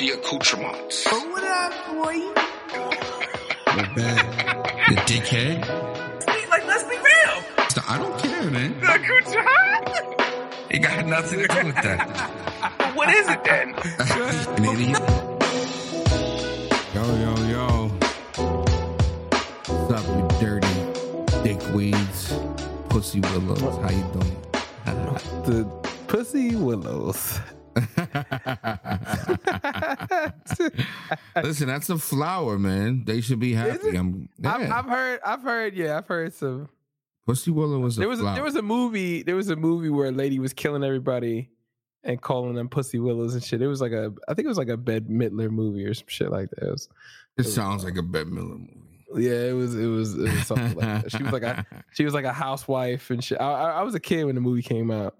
the accoutrements. Oh, what up, boy? What bad? The dickhead? Like, let's be real. So I don't care, man. The accoutrements? It got nothing to do with that. what is it then? An idiot. Yo, yo, yo. What's up, you dirty dickweeds? Pussy willows. How you doing? the pussy willows. Listen, that's a flower, man. They should be happy. I'm, yeah. I've, I've heard, I've heard, yeah, I've heard some. Pussy willow was a There was, a, flower. there was a movie, there was a movie where a lady was killing everybody and calling them pussy willows and shit. It was like a, I think it was like a Bette Midler movie or some shit like that. It was, it sounds like a Bette Midler movie. yeah, it was, it was, it was something like that. She was like a, she was like a housewife and shit. I, I, I was a kid when the movie came out,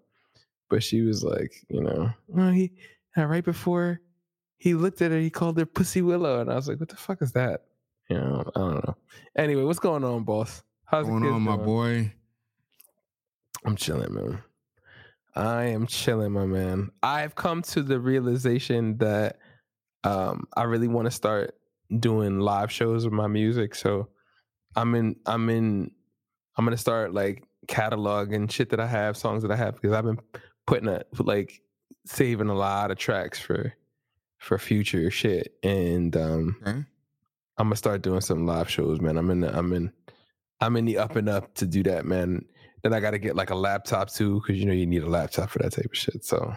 but she was like, you know, well, he uh, right before he looked at her, he called her Pussy Willow, and I was like, what the fuck is that? You know, I don't know. Anyway, what's going on, boss? How's the going kids on, my doing? boy? I'm chilling, man. I am chilling, my man. I've come to the realization that um, I really want to start doing live shows with my music. So I'm in, I'm in, I'm gonna start like cataloging shit that I have, songs that I have, because I've been putting a like saving a lot of tracks for for future shit, and um, Okay. I'm gonna start doing some live shows, man. I'm in the, I'm in I'm in the up and up to do that, man. Then I gotta get like a laptop too, because you know you need a laptop for that type of shit. So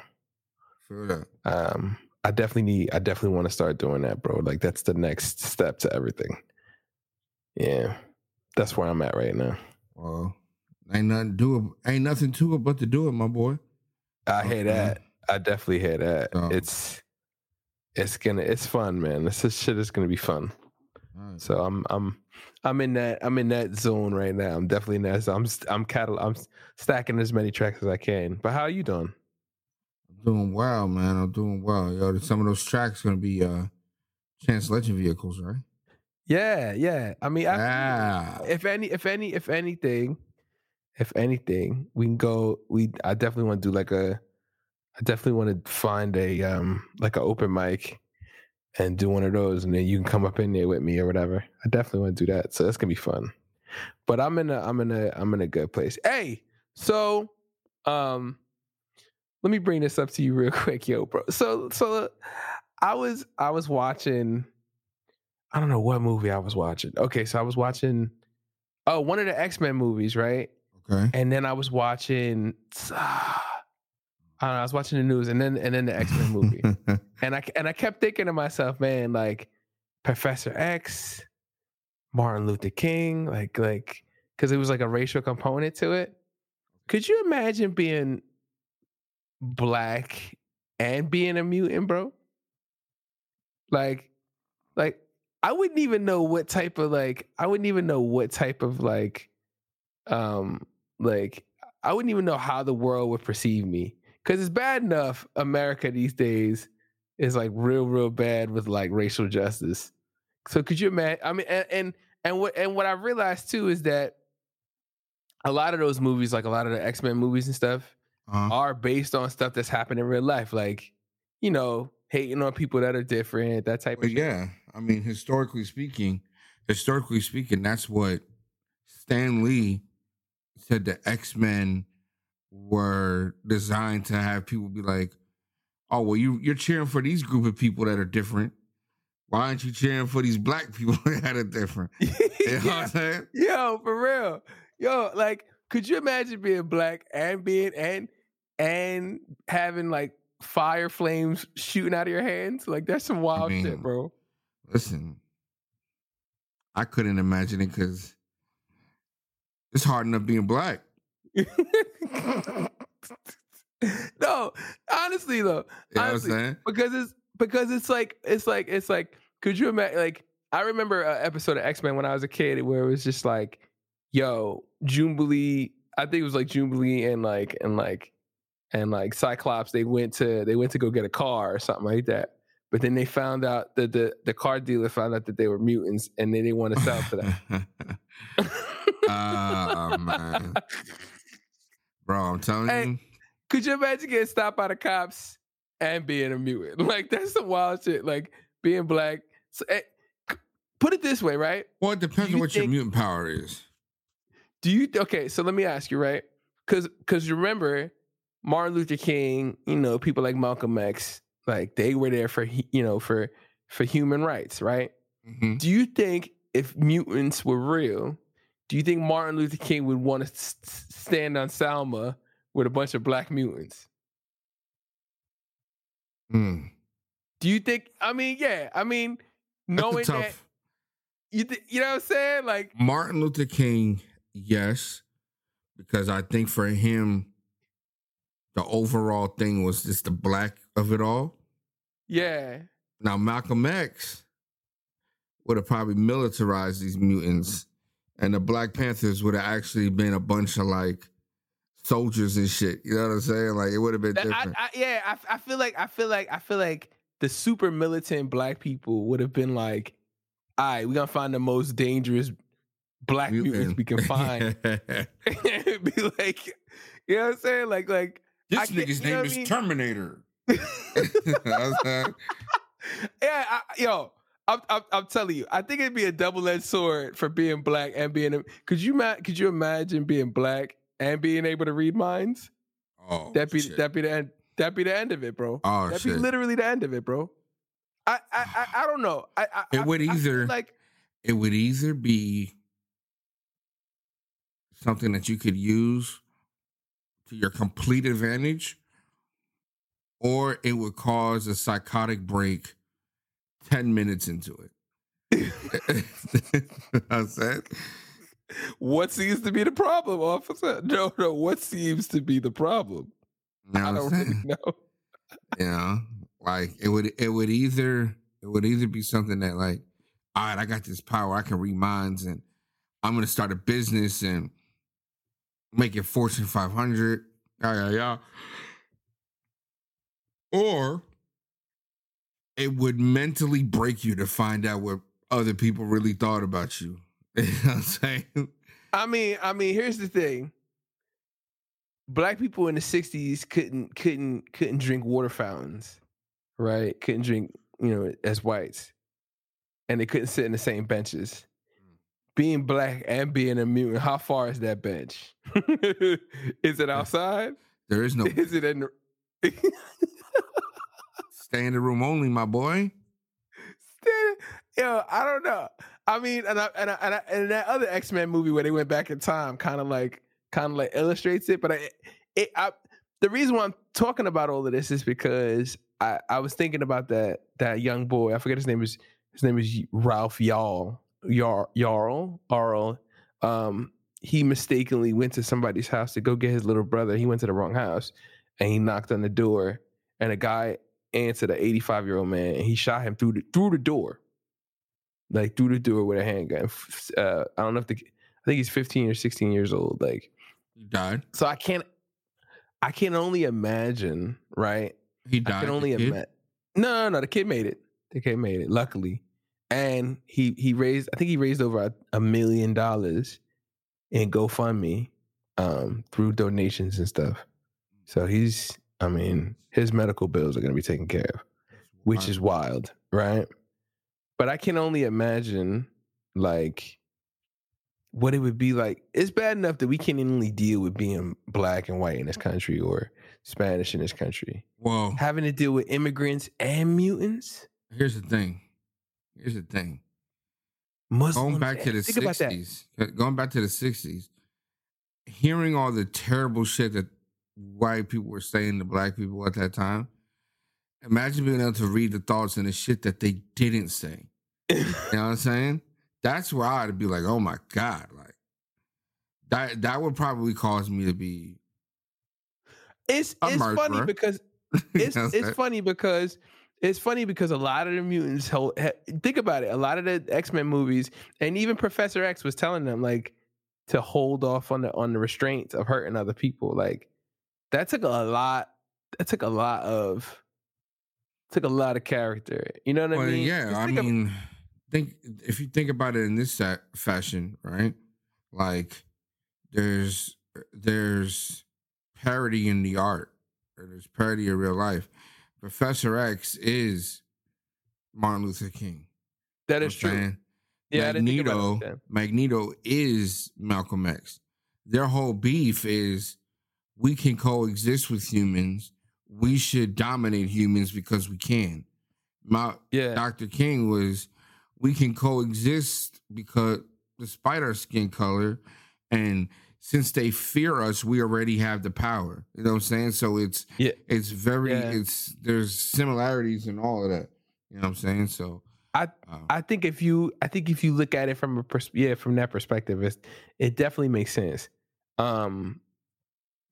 um I definitely need I definitely want to start doing that, bro. Like that's the next step to everything. Yeah. That's where I'm at right now. Well, ain't nothing do. Ain't nothing to it but to do it, my boy. I hear that. I definitely hear that. So- It's it's gonna it's fun, man. This is, shit is gonna be fun. Right. So I'm I'm I'm in that I'm in that zone right now. I'm definitely in that. zone. I'm I'm catal- I'm stacking as many tracks as I can. But how are you doing? I'm doing well, man. I'm doing well. Yo, some of those tracks gonna be uh Chance Legend vehicles, right? Yeah, yeah. I mean, I, if any, if any, if anything, if anything, we can go. We I definitely want to do like a. I definitely want to find a um like an open mic, and do one of those, and then you can come up in there with me or whatever. I definitely want to do that. So that's gonna be fun. But I'm in a I'm in a I'm in a good place. Hey, so um, let me bring this up to you real quick, yo, bro. So so I was I was watching. I don't know what movie I was watching. Okay, so I was watching oh one of the X Men movies, right? Okay. And then I was watching. I don't know. I was watching the news, and then and then the X Men movie, and I and I kept thinking to myself, man, like Professor X, Martin Luther King, like like because it was like a racial component to it. Could you imagine being black and being a mutant, bro? Like, like I wouldn't even know what type of like I wouldn't even know what type of like um like I wouldn't even know how the world would perceive me because it's bad enough America these days is like real real bad with like racial justice. So could you imagine? I mean, and and, and what and what I realized too is that a lot of those movies, like a lot of the X Men movies and stuff, Uh-huh. are based on stuff that's happened in real life, like you know hating on people that are different, that type of shit. yeah, I mean, historically speaking, historically speaking, that's what Stan Lee said the X Men were designed to have people be like, "Oh, well, you you're cheering for these group of people that are different. Why aren't you cheering for these black people that are different?" You know what Yeah. I'm saying? Yo, for real. Yo, like, could you imagine being black and being and and having like fire flames shooting out of your hands? Like that's some wild mean, shit, bro. Listen, I couldn't imagine it because it's hard enough being black. no, honestly though. You know what I'm honestly, saying? because it's because it's like it's like it's like could you imagine like I remember an episode of X Men when I was a kid where it was just like, yo, Jubilee. I think it was like Jubilee and like and like and like Cyclops. They went to they went to go get a car or something like that. But then they found out that the the car dealer found out that they were mutants and they didn't want to sell to them. oh man, bro, I'm telling Hey, you, Could you imagine getting stopped by the cops and being a mutant. Like that's some wild shit. Like being black. So, eh, put it this way, right? Well, it depends Do on you what your mutant power is. Do you okay? So let me ask you, right? Because because remember Martin Luther King, you know, people like Malcolm X, like they were there for you know for for human rights, right? Mhm. Do you think if mutants were real, do you think Martin Luther King would want to s- stand on Selma with a bunch of black mutants? Mm. Do you think? I mean, yeah. I mean, knowing that you, th- you know what I'm saying? Like, Martin Luther King, yes, because I think for him, the overall thing was just the black of it all. yeah, Now Malcolm X would have probably militarized these mutants, and the Black Panthers would have actually been a bunch of like soldiers and shit. You know what I'm saying? Like it would have been That- different. I, yeah. I, I feel like I feel like I feel like the super militant black people would have been like, all right, we're gonna find the most dangerous black mutants Mutant. we can find. be like, you know what I'm saying? Like, like this nigga's name is mean? Terminator. You know what I'm yeah, I, yo, I'm, I'm, I'm telling you, I think it'd be a double edged sword for being black and being. A, could you Could you imagine being black and being able to read minds? Oh, That be shit. that be the end. That be the end of it, bro. oh That'd be literally the end of it, bro. I I I, I don't know. I, I It would I either- like it would either be something that you could use to your complete advantage, or it would cause a psychotic break 10 minutes into it. I said, what seems to be the problem, officer? No, no. What seems to be the problem? you I know don't really know. You know, like it would it would either it would either be something that like, all right, I got this power, I can read minds, and I'm gonna start a business and make it Fortune 500. Yeah, yeah, yeah. Or it would mentally break you to find out what other people really thought about you. You know what I'm saying? I mean, I mean, here's the thing. Black people in the '60s couldn't couldn't couldn't drink water fountains, right? Couldn't drink, you know, as whites, and they couldn't sit in the same benches. Mm. Being black and being a mutant, how far is that bench? is it outside? There is no Is it in? The... stay in the room only, my boy. Yo, I don't know. I mean, and I, and I, and, I, and that other X Men movie where they went back in time, kind of like, kind of like illustrates it. But I, it, I, the reason why I'm talking about all of this is because I, I was thinking about that that young boy. I forget his name is his name is Ralph Yarl Yar Yarl Arl. Um, he mistakenly went to somebody's house to go get his little brother. He went to the wrong house, and he knocked on the door, and a guy answered, an 85 year old man, and he shot him through the through the door like through the door with a handgun. Uh, I don't know if the I think he's 15 or 16 years old. Like, He died. so I can't I can only imagine, right? He died. I can only imagine. No, no, no. The kid made it. The kid made it. Luckily, and he he raised. I think he raised over a, a million dollars in GoFundMe um, through donations and stuff. So he's. I mean, his medical bills are going to be taken care of which is wild, right? But I can only imagine like what it would be like. It's bad enough that we can't only deal with being black and white in this country or Spanish in this country. Well, Having to deal with immigrants and mutants, here's the thing. Here's the thing. Muslims. Going back to the think about that. sixties, uh, going back to the sixties, hearing all the terrible shit that white people were saying to black people at that time. Imagine being able to read the thoughts and the shit that they didn't say. You know what I'm saying? That's where I'd be like, oh my God. Like that that would probably cause me to be It's it's funny murderer. because you know it's funny because it's funny because a lot of the mutants hold, think about it a lot of the x-men movies and even professor x was telling them like to hold off on the on the restraints of hurting other people like that took a lot that took a lot of took a lot of character you know what Well, i mean yeah, I think of- mean, think if you think about it in this fashion, right? Like, there's there's parody in the art, or there's parody in real life. Professor X is Martin Luther King. That is know what I'm true. saying? Yeah, I didn't think about it like Magneto. Magneto is Malcolm X. Their whole beef is we can coexist with humans. We should dominate humans because we can. My Yeah. Dr. King was we can coexist because despite our skin color and since they fear us, we already have the power. You know what I'm saying? So it's Yeah. it's very Yeah. it's there's similarities in all of that. You know what I'm saying? So I- uh, I think if you I think if you look at it from a pers- yeah from that perspective, it's, it definitely makes sense. Um,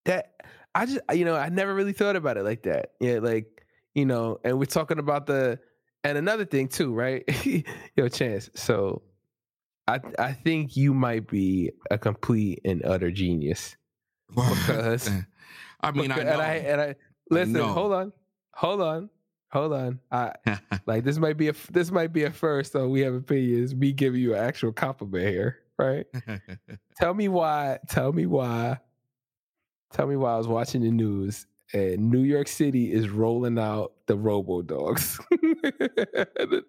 that I just you know I never really thought about it like that. Yeah, like you know, and we're talking about the and another thing too, right? Yo, chance. So, I I think you might be a complete and utter genius. Because- eh, I mean, I Because- know. and I and I listen. know. Hold on, hold on, hold on. I like this might be a this might be a first. So we have opinions. Me giving you an actual compliment here, right? Tell me why. Tell me why. Tell me why I was watching the news and New York City is rolling out the Robo Dogs. the,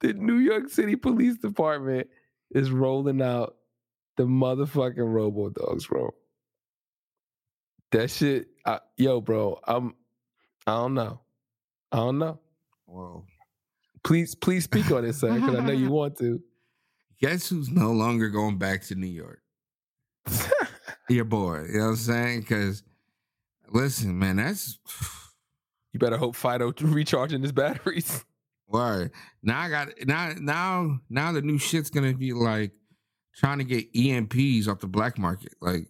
the New York City Police Department is rolling out the motherfucking Robo Dogs, bro. That shit, I, yo, bro. I'm. I don't know. I don't know. Whoa. Please, please speak on it, sir, because I know you want to. Guess who's no longer going back to New York? Your boy. You know what I'm saying? Because listen, man, that's you better hope Fido recharging his batteries. word. Now I got now now now the new shit's gonna be like trying to get EMPs off the black market. Like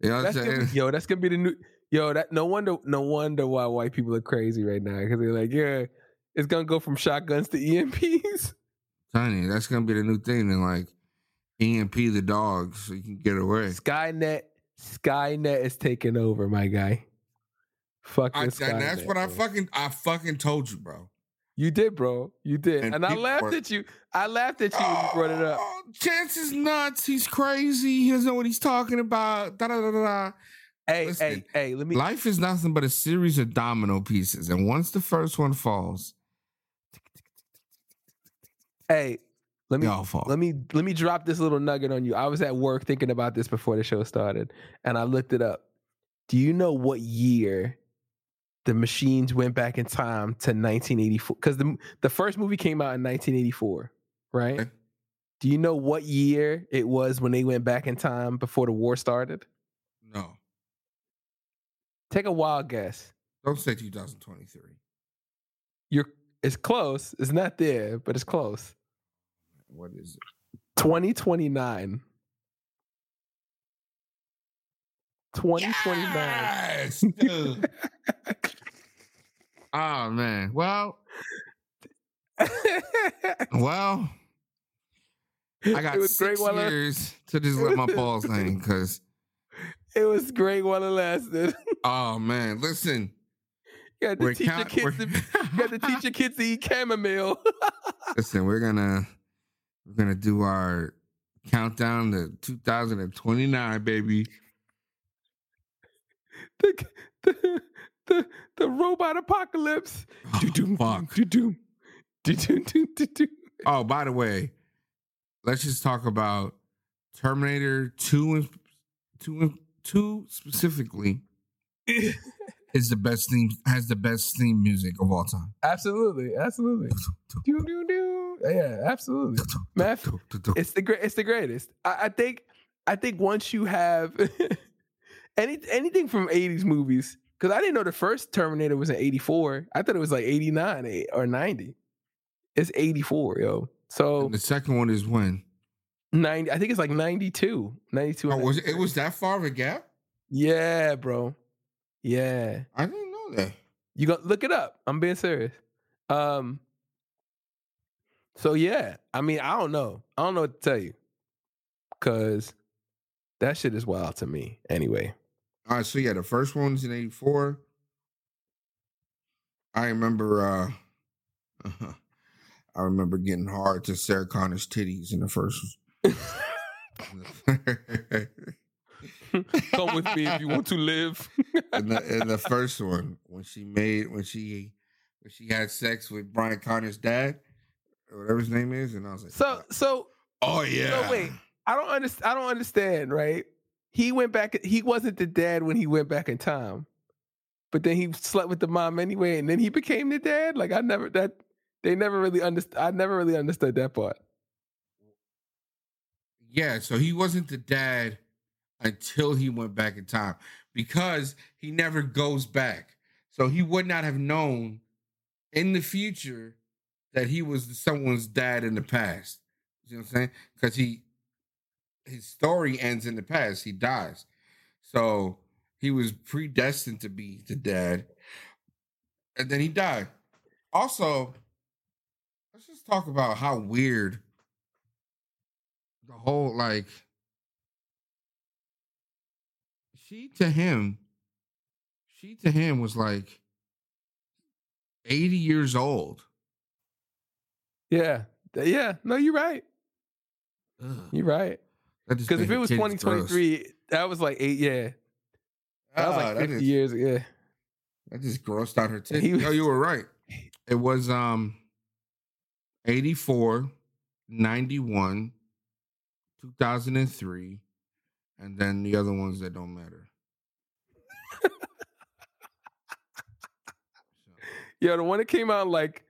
you know what I'm That's gonna be, yo, that's gonna be the new. Yo, that no wonder, no wonder why white people are crazy right now because they're like, yeah, it's gonna go from shotguns to EMPs. Tiny, that's gonna be the new thing. And like EMP the dogs so you can get away. Skynet, Skynet is taking over, my guy. Fucking I, Skynet. and that's what I fucking I fucking told you, bro. You did, bro. You did, And and, I laughed were- at you. I laughed at you when you brought it up. Oh, Chance is nuts. He's crazy. He doesn't know what he's talking about. Da da da da. da. Hey, listen, hey, hey. Let me. Life is nothing but a series of domino pieces, and once the first one falls, Hey, let me let me let me drop this little nugget on you. I was at work thinking about this before the show started, and I looked it up. Do you know what year the machines went back in time to 1984? Because the the first movie came out in 1984, right? Okay. Do you know what year it was when they went back in time before the war started? no, Take a wild guess. don't say 2023. You're it's close. It's not there, but it's close. What is it? 2029. 2029. Yes, dude. oh man. Well, well, I got it six great while to just let my balls hang because. it was great while it lasted. Oh man, listen. You had to We're teach your count- kids to you had to teach your kids to eat chamomile. Listen, we're gonna we're gonna do our countdown to 2029, baby. the, the, the, the robot apocalypse. Oh. Oh, by the way, let's just talk about Terminator 2 and 2 and 2 specifically is the best theme has the best theme music of all time. Absolutely, absolutely. Do, do, do. Yeah, absolutely. Math, it's the great. It's the greatest. I, I think. I think once you have any anything from '80s movies, because I didn't know the first Terminator was in '84. I thought it was like '89 eh, or '90. It's '84, yo. So And the second one is when? 90. I think it's like '92. '92. Oh, was it, it was that far of a gap? Yeah, bro. Yeah. I didn't know that. You go look it up. I'm being serious. Um. So yeah, I mean, I don't know. I don't know what to tell you, cause that shit is wild to me. Anyway, All right, so yeah, the first one's in '84. I remember. uh I remember getting hard to Sarah Connor's titties in the first. come with me if you want to live. in, the, in the first one when she made when she when she had sex with Brian Connor's dad, whatever his name is, and I was like, So so oh yeah, so wait, I don't understand. I don't understand. Right? He went back. He wasn't the dad when he went back in time, but then he slept with the mom anyway, and then he became the dad. Like I never that they never really understood. I never really understood that part. Yeah, so he wasn't the dad until he went back in time because he never goes back. So he would not have known in the future that he was someone's dad in the past. You know what I'm saying? Because he his story ends in the past. He dies. So he was predestined to be the dad. And then he died. Also, let's just talk about how weird the whole like she to him she to him was like 80 years old Yeah, yeah. No, you're right. Ugh, You're right. Because if it was titties 2023, that was like eight. Yeah, gross. that was Ah, like 50 is- years. Yeah. that just grossed out her titties. He was- no you were right it was um 84 91 2003 and then the other ones that don't matter Yo, the one that came out like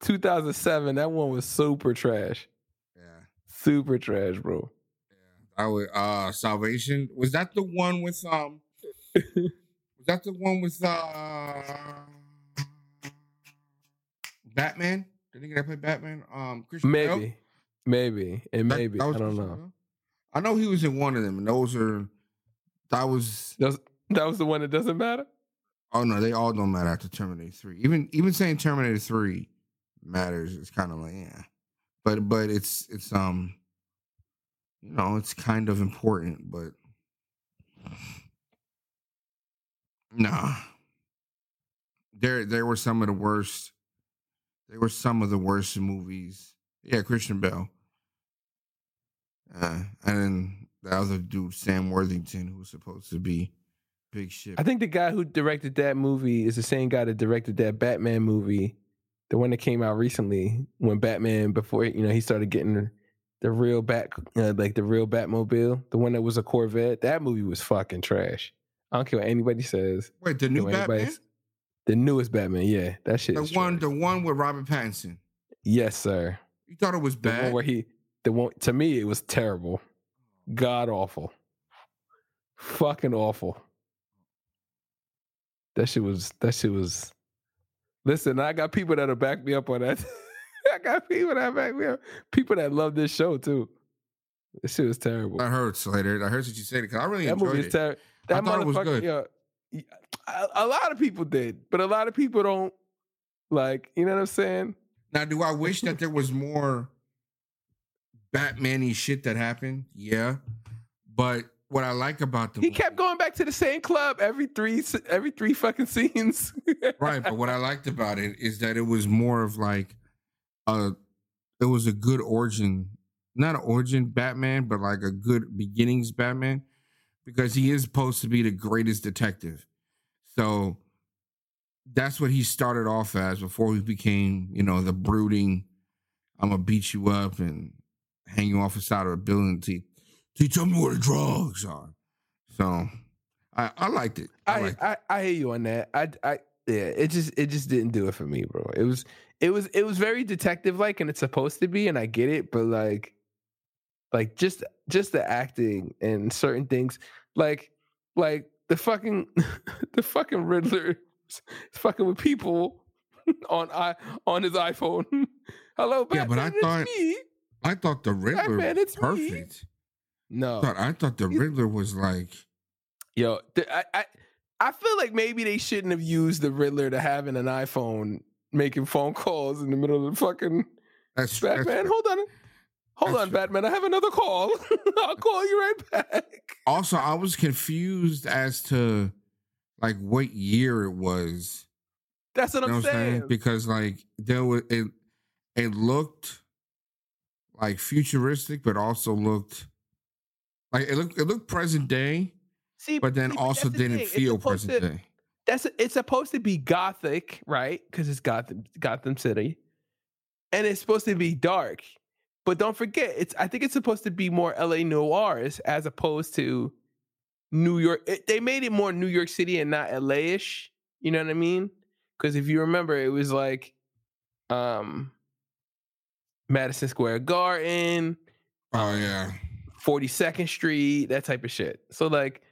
2007, that one was super trash. yeah Super trash, bro. Yeah. I would uh Salvation. Was that the one with um was that the one with uh Batman? Did he get play Batman? Um Christian Bale? Maybe. Maybe. And That- maybe. that I don't know. I know he was in one of them, and those are that was That was, that was the one that doesn't matter? oh no, they all don't matter after Terminator 3. Even even saying Terminator 3 matters is kind of like, yeah. But but it's it's um you know, it's kind of important, but nah. There there were some of the worst there were some of the worst movies. Yeah, Christian Bale. Uh, and then the other dude, Sam Worthington, who was supposed to be big shit. I think the guy who directed that movie is the same guy that directed that Batman movie, the one that came out recently when Batman before you know he started getting the real bat uh, like the real Batmobile, the one that was a Corvette. That movie was fucking trash. I don't care what anybody says. Wait, the new Batman? The newest Batman, yeah, that shit. The one, trash. the one with Robert Pattinson. yes, sir. You thought it was The one bad? where he, the one to me, it was terrible, god awful, fucking awful. That shit was. That shit was. Listen, I got people that'll back me up on that. I got people that back me up. People that love this show too. This shit was terrible. I heard Slater. I heard what you said because I really that enjoyed it. terrible. That thought it was motherfucker. good. Yeah, a, a lot of people did, but a lot of people don't like. You know what I'm saying? Now, do I wish that there was more Batman-y shit that happened? Yeah, but what I like about the He movie- kept going back to the same club every three every three fucking scenes. right, but what I liked about it is that it was more of like a it was a good origin, not an origin Batman, but like a good beginnings Batman because he is supposed to be the greatest detective. So that's what he started off as before he became, you know, the brooding I'm gonna beat you up and hang you off the side of a building to, to tell me where the drugs are. So I, I liked it. I, I, liked it. I I hear you on that. I I yeah, it just it just didn't do it for me, bro. It was it was it was very detective like and it's supposed to be and I get it, but like like just just the acting and certain things like like the fucking the fucking Riddler is fucking with people on i on his iPhone. Hello, Yeah, but I Batman, thought- me. I thought the Riddler man, was it's me. perfect. No, I thought, I thought the Riddler was like Yo, th- I, I I feel like maybe they shouldn't have used the Riddler to having an iPhone making phone calls in the middle of the fucking that's, Batman. that's hold on. Hold on, true. Batman. I have another call. I'll call you right back. also I was confused as to like what year it was. That's what You know I'm what I'm saying. saying? Because like there was it it looked like futuristic, but also looked like it looked it looked present day, See, but then see, also the didn't. It's feel present to- day. that's it's supposed to be gothic, right? Because it's Gotham, Gotham City, and it's supposed to be dark. But don't forget, it's I think it's supposed to be more L.A. noirs as opposed to New York. It, they made it more New York City and not L.A.ish. You know what I mean? Because if you remember, it was like, um, Madison Square Garden, Oh yeah. 42nd Street, that type of shit. So like,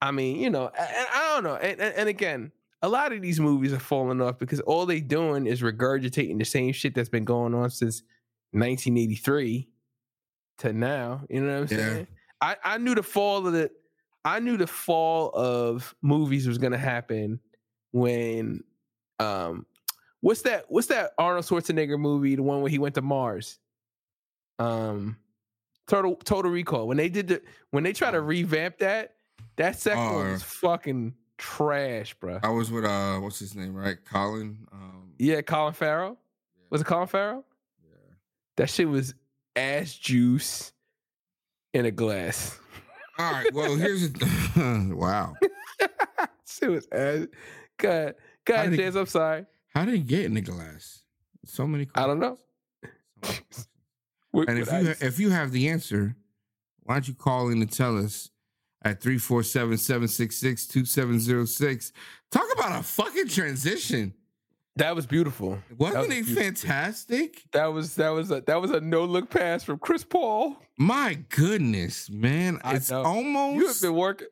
I mean, you know, and, I don't know. And, and, and again, a lot of these movies are falling off because all they doing is regurgitating the same shit that's been going on since 1983 to now. You know what I'm Yeah. saying? I, I knew the fall of the I knew the fall of movies was gonna happen when um what's that what's that Arnold Schwarzenegger movie, the one where he went to Mars? Um Total Total Recall. When they did the when they try to revamp that, that second one Oh. was fucking trash, bro. I was with uh, what's his name, right? Colin. Um, Yeah, Colin Farrell. Was it Colin Farrell? yeah. That shit was ass juice in a glass. All right. Well, here's a wow. shit was ass. God, God, Jazz, I'm sorry. How did it get in the glass? So many. I don't know. questions. So many questions. With- And if you if you have the answer, why don't you call in and tell us at 347-766-2706. Talk about a fucking transition. that was beautiful. Wasn't was it fantastic? That was that was a that was a no look pass from Chris Paul. My goodness, man. I It's know. You have almost been working.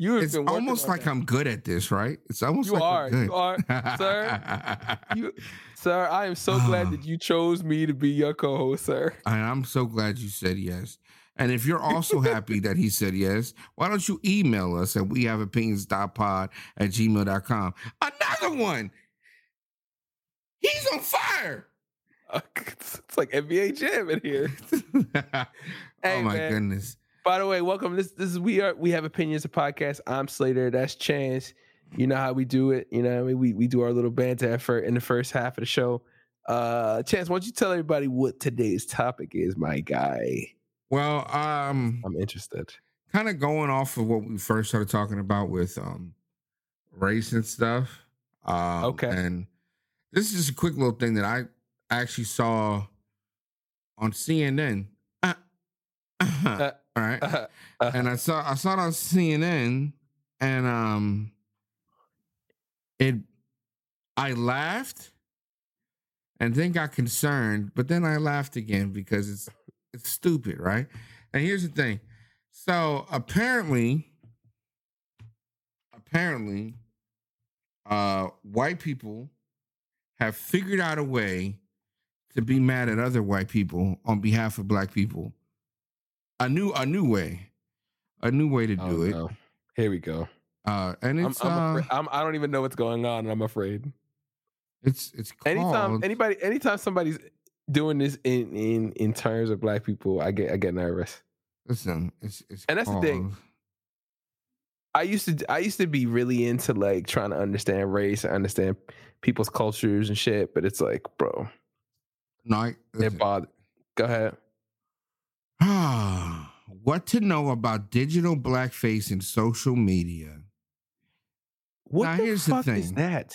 You it's been almost like that. I'm good at this, right? It's almost You like are, you are, sir. You, sir, I am so glad Ah. that you chose me to be your co-host, sir. And I'm so glad you said yes. And if you're also happy that he said yes, why don't you email us at we have opinions.pod at gmail.com? Another one. He's on fire. It's, it's like NBA Jam in here. oh my man. goodness. By the way, welcome. This this is we are we have opinions of podcast. I'm Slater. That's Chance. You know how we do it. You know, what I mean, we we do our little banter effort in the first half of the show. Uh, Chance, why don't you tell everybody what today's topic is, my guy? Well, um, I'm interested. kind of going off of what we first started talking about with um race and stuff. Um, Okay. And this is just a quick little thing that I actually saw on CNN. Uh, Uh, all right. uh, uh, and I saw I saw it on CNN and um it I laughed and then got concerned, but then I laughed again because it's it's stupid, right? And here's the thing. So apparently apparently uh white people have figured out a way to be mad at other white people on behalf of black people. A new a new way. A new way to oh, do it. no. Here we go. Uh and I'm, it's I'm, uh afraid, I'm I don't even know what's going on, and I'm afraid. it's it's called Anytime anybody, anytime somebody's doing this in in in terms of black people, I get I get nervous. listen, it's it's And that's the thing. I used to I used to be really into like trying to understand race and understand people's cultures and shit, but it's like, bro, No, I, it bothered. Go ahead. what to know about digital blackface in social media? What Now, the here's the fuck is that?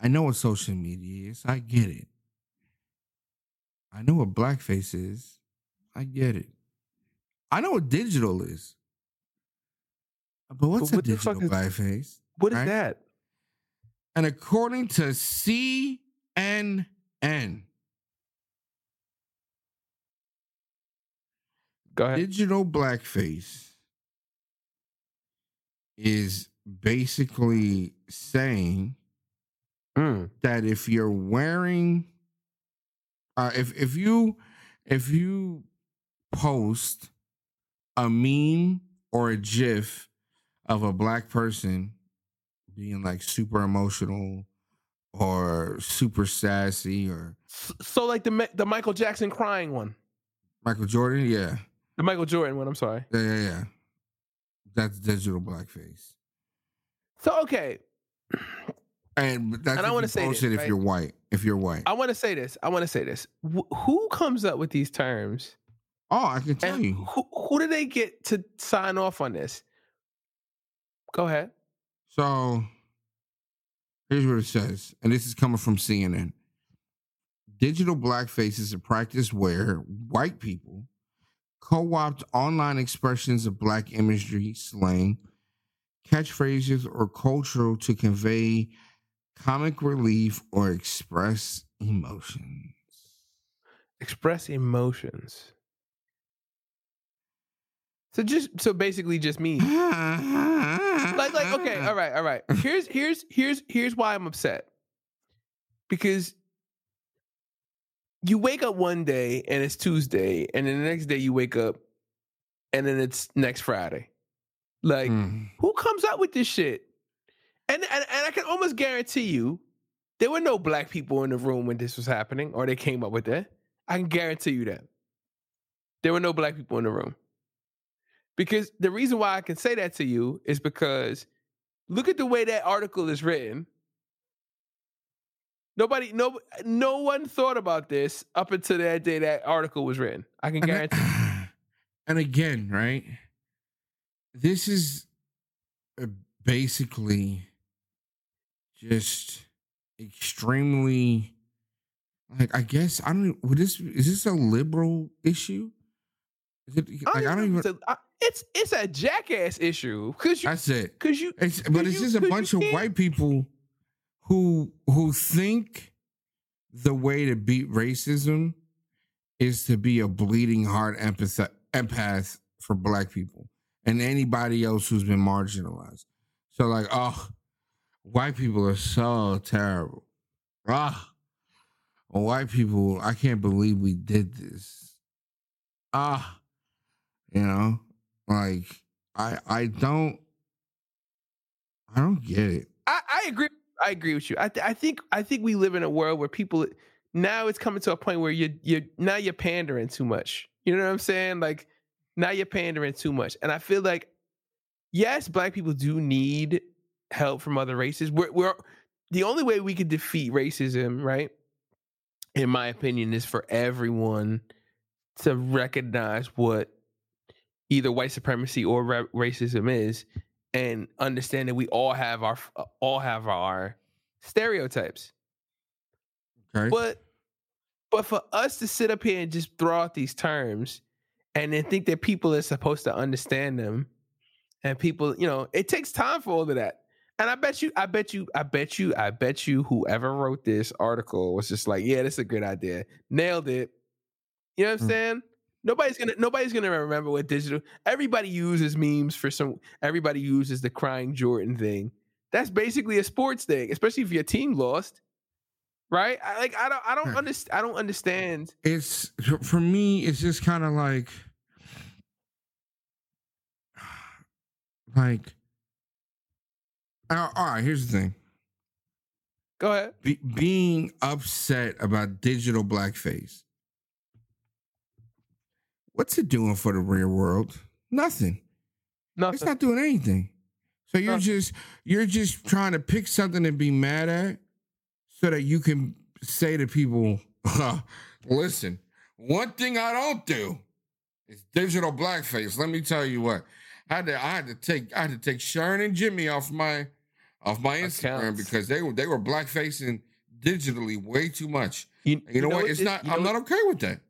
I know what social media is. I get it. I know what blackface is. I get it. I know what digital is. But what's But a what the fuck digital is- blackface? What is Right? that? And according to CNN, Go ahead. digital blackface is basically saying Mm. that if you're wearing uh if if you if you post a meme or a gif of a black person being like super emotional or super sassy or So, so like the the Michael Jackson crying one, Michael Jordan, yeah. The Michael Jordan one. I'm sorry. Yeah, yeah, yeah. That's digital blackface. So okay, And that's And I wanna say this, if right? you're white. If you're white. I want to say this. I want to say this. Wh- who comes up with these terms? oh, I can tell And you. who who do they get to sign off on this? Go ahead. So Here's what it says, and this is coming from CNN. Digital blackface is a practice where white people co opt online expressions of black imagery, slang, catchphrases, or cultural to convey comic relief or express emotions. Express emotions. So just so basically just me. like like okay, all right, all right. Here's here's here's here's why I'm upset. Because you wake up one day and it's Tuesday, and then the next day you wake up and then it's next Friday. Like, Mm. who comes up with this shit? And, and and I can almost guarantee you there were no black people in the room when this was happening, or they came up with that. I can guarantee you that. There were no black people in the room. Because the reason why I can say that to you is because look at the way that article is written. Nobody, no, no one thought about this up until that day that article was written. I can And, guarantee. I- and again, right? This is uh, basically just extremely like I guess I don't would this is this a liberal issue? Is it like I don't know even if it's, a, I- it's it's a jackass issue because you that's it. because you It's, but it's you- just a bunch of white people who who think the way to beat racism is to be a bleeding heart empath empath for black people and anybody else who's been marginalized. So like, oh, white people are so terrible. Ah, white people, I can't believe we did this. Ah, you know, like I I don't I don't get it. I, I agree. I agree with you. I, th- I think I think we live in a world where people now it's coming to a point where you you now you're pandering too much. You know what I'm saying? Like now you're pandering too much, and I feel like yes, black people do need help from other races. We're, we're the only way we could defeat racism, right? In my opinion, is for everyone to recognize what either white supremacy or ra- racism is and understand that we all have our all have our stereotypes. Okay. But but for us to sit up here and just throw out these terms and then think that people are supposed to understand them and people, you know, it takes time for all of that. And I bet you, I bet you, I bet you, I bet you whoever wrote this article was just like, yeah, this is a great idea. Nailed it. You know what I'm Mm. saying? Nobody's gonna nobody's gonna remember what digital everybody uses memes for some everybody uses the crying Jordan thing. That's basically a sports thing, especially if your team lost. Right? I, like I don't I don't Hmm. understand I don't understand. it's for me it's just kind of like like all all right here's the thing Go ahead. Be, being upset about digital blackface what's it doing for the real world? Nothing. Nothing. it's not doing anything. So you're Nothing. just you're just trying to pick something to be mad at so that you can say to people listen one thing i don't do is digital blackface. Let me tell you what. I had to i had to take i had to take sharon and jimmy off my off my instagram Accounts. because they were they were blackfacing digitally way too much. You, you know, what? it's not i'm not okay with that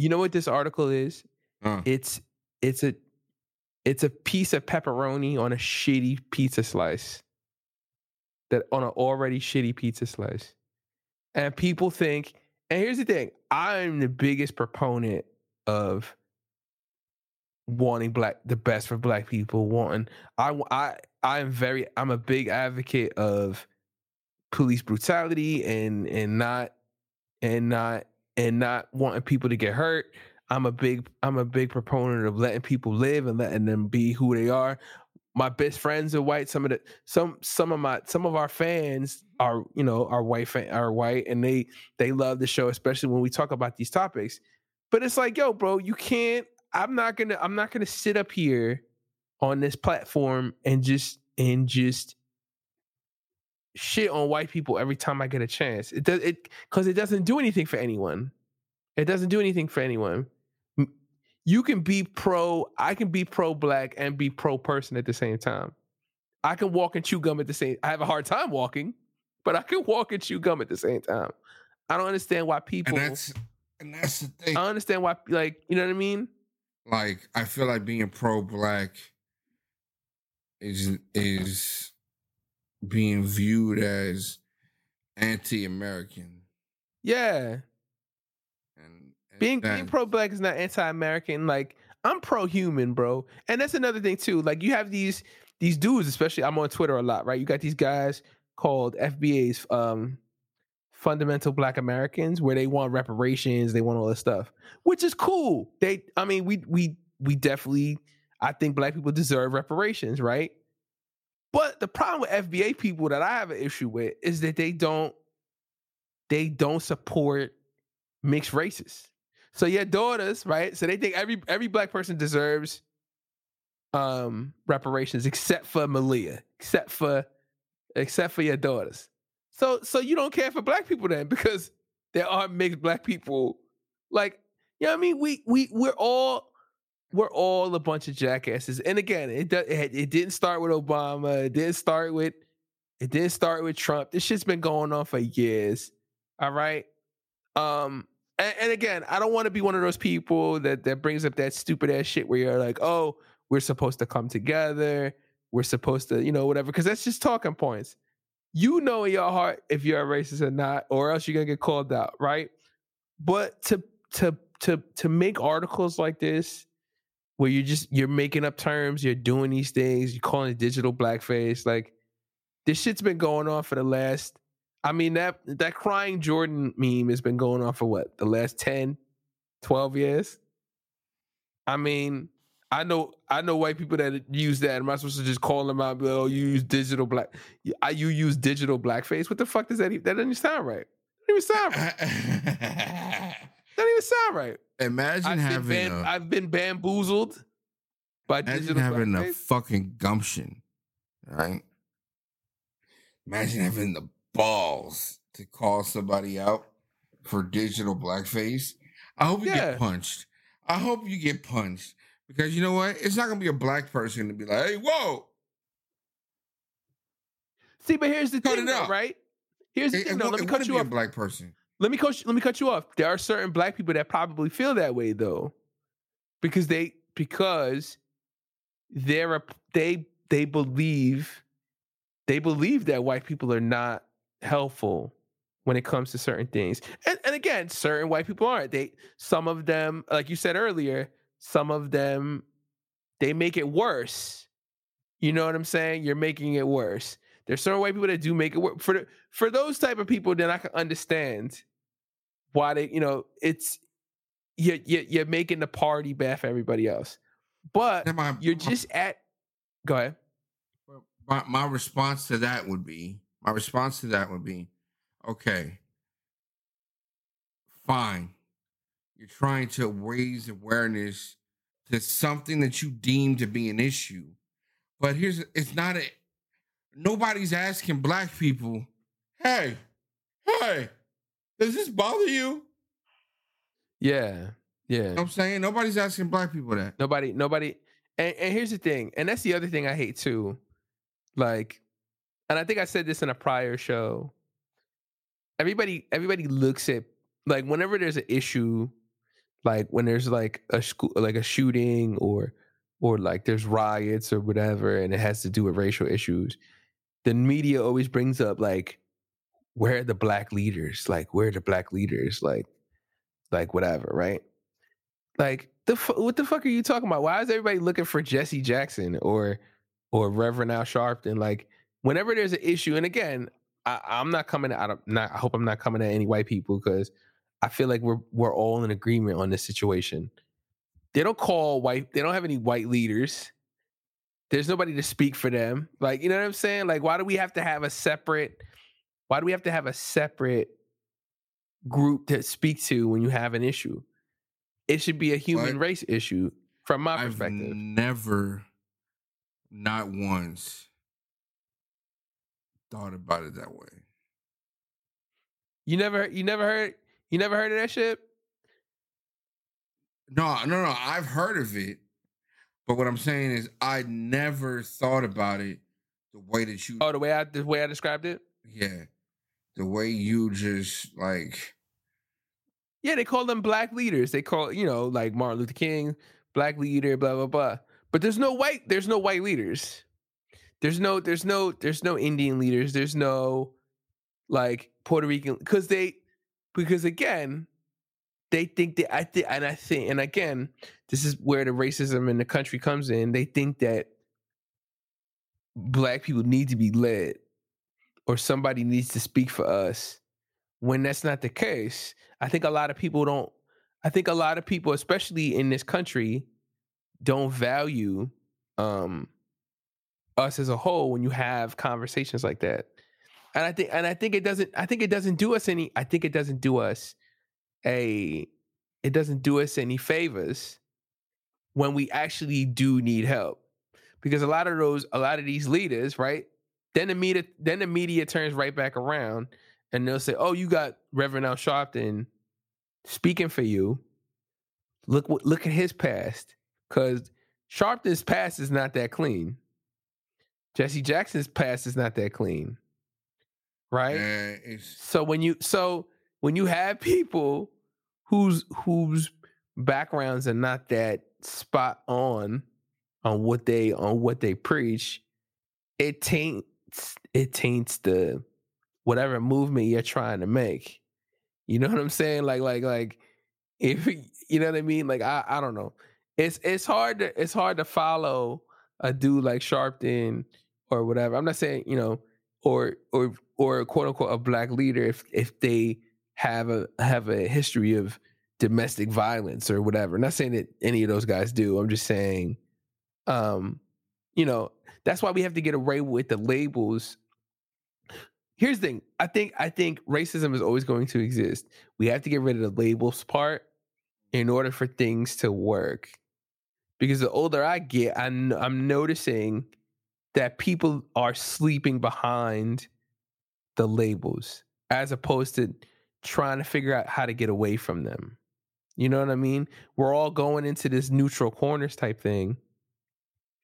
You know what this article is? Uh, It's it's a it's a piece of pepperoni on a shitty pizza slice. That on an already shitty pizza slice. And people think, and here's the thing, I'm the biggest proponent of wanting black the best for black people, wanting I I I'm very I'm a big advocate of police brutality and and not and not and not wanting people to get hurt. I'm a big I'm a big proponent of letting people live and letting them be who they are. My best friends are white. Some of the some some of my some of our fans are you know are white are white and they they love the show, especially when we talk about these topics. But it's like, yo, bro, you can't. I'm not gonna I'm not gonna sit up here on this platform and just and just shit on white people every time I get a chance. It does it because it doesn't do anything for anyone. It doesn't do anything for anyone. You can be pro, I can be pro black and be pro person at the same time. I can walk and chew gum at the same I have a hard time walking, but I can walk and chew gum at the same time. I don't understand why people. And that's and that's the thing. I understand why, like, you know what I mean? like I feel like being pro black is is being viewed as anti American Yeah, and, and being that- being pro black is not anti American. Like, I'm pro human, bro. And that's another thing too. Like, you have these these dudes, especially I'm on Twitter a lot, right? You got these guys called FBA's um fundamental black Americans where they want reparations, they want all this stuff, which is cool. They I mean, we we we definitely I think black people deserve reparations, right? But the problem with FBA people that I have an issue with is that they don't they don't support mixed races. So your daughters, right? So they think every every black person deserves um reparations except for Malia, except for except for your daughters. So so you don't care for black people then because there are mixed black people. Like, you know what I mean? We we we're all we're all a bunch of jackasses. And again, it it, it didn't start with Obama. It didn't start with it didn't start with Trump. This shit's been going on for years. All right. Um and, and again, I don't want to be one of those people that that brings up that stupid ass shit where you're like, oh, we're supposed to come together. We're supposed to, you know, whatever, because that's just talking points. You know in your heart if you're a racist or not, or else you're gonna get called out, right? But to to to to make articles like this where you're just you're making up terms, you're doing these things, you're calling it digital blackface, like this shit's been going on for the last I mean that that crying Jordan meme has been going on for what? The last 10, 12 years? I mean, I know I know white people that use that. Am I supposed to just call them out? Oh, you use digital black. I you use digital blackface. What the fuck does that? That doesn't sound right. That doesn't even sound right. That doesn't even sound right. Imagine I've been, having bam- a, I've been bamboozled by imagine digital having a fucking gumption, right? Imagine having the balls to call somebody out for digital blackface. I hope you Yeah. get punched. I hope you get punched because you know what? It's not gonna be a black person to be like, "Hey, whoa!" See, but here's the Cut thing, it though, right? Here's the It, thing, it, though. won't- Let me it cut wouldn't you be a black person. Let me coach. Let me cut you off. There are certain black people that probably feel that way though, because they because they're a, they they believe they believe that white people are not helpful when it comes to certain things. And, and again, certain white people aren't. They some of them, like you said earlier, some of them they make it worse. You know what I'm saying? You're making it worse. There's certain white people that do make it work. For the, for those type of people, then I can understand why they, you know, it's you're, you're, you're making the party bad for everybody else. But my- you're just at. Go ahead. my, my response to that would be my response to that would be okay fine you're trying to raise awareness to something that you deem to be an issue but here's it's not a nobody's asking black people hey hey does this bother you Yeah, yeah. you know what i'm saying nobody's asking black people that Nobody, nobody. And, and here's the thing, and that's the other thing I hate too. Like, and I think I said this in a prior show. Everybody, everybody looks at like whenever there's an issue, like when there's like a school, like a shooting, or or like there's riots or whatever, and it has to do with racial issues. The media always brings up like, where are the black leaders? Like, where are the black leaders? Like, like whatever, right? Like the what the fuck are you talking about? Why is everybody looking for Jesse Jackson or or Reverend Al Sharpton? Like whenever there's an issue, and again, I, I'm not coming out of not. I hope I'm not coming at any white people because I feel like we're we're all in agreement on this situation. They don't call white. They don't have any white leaders. There's nobody to speak for them. Like you know what I'm saying? Like why do we have to have a separate? Why do we have to have a separate group to speak to when you have an issue? It should be a human race issue from my i've perspective. never not once thought about it that way You never you never heard you never heard of that shit? No, no, no. I've heard of it, but what I'm saying is I never thought about it the way that you. Oh, the way I the way I described it? yeah, the way you just like Yeah, they call them black leaders. They call you know like Martin Luther King, black leader, blah blah blah. But there's no white. There's no white leaders. There's no. There's no. There's no Indian leaders. There's no like Puerto Rican because they because again they think that I think and I think and again this is where the racism in the country comes in. They think that black people need to be led or somebody needs to speak for us when that's not the case. I think a lot of people don't I think a lot of people especially in this country don't value um us as a whole when you have conversations like that. And I think and I think it doesn't I think it doesn't do us any I think it doesn't do us a it doesn't do us any favors when we actually do need help. Because a lot of those a lot of these leaders, right? Then the media then the media turns right back around and they'll say, "Oh, you got Reverend Al Sharpton speaking for you. Look what look at his past, because Sharpton's past is not that clean. Jesse Jackson's past is not that clean, right? it's So when you so when you have people whose whose backgrounds are not that spot on on what they on what they preach, it taints it taints the whatever movement you're trying to make. You know what I'm saying? Like like like if you know what I mean? Like I I don't know. It's it's hard to it's hard to follow a dude like Sharpton or whatever. I'm not saying, you know, or or or quote unquote a black leader if if they have a have a history of domestic violence or whatever. not saying that any of those guys do. I'm just saying um you know, that's why we have to get away with the labels. Here's the thing. I think I think racism is always going to exist. We have to get rid of the labels part in order for things to work. Because the older I get, I'm I'm noticing that people are sleeping behind the labels as opposed to trying to figure out how to get away from them. You know what I mean? We're all going into this neutral corners type thing.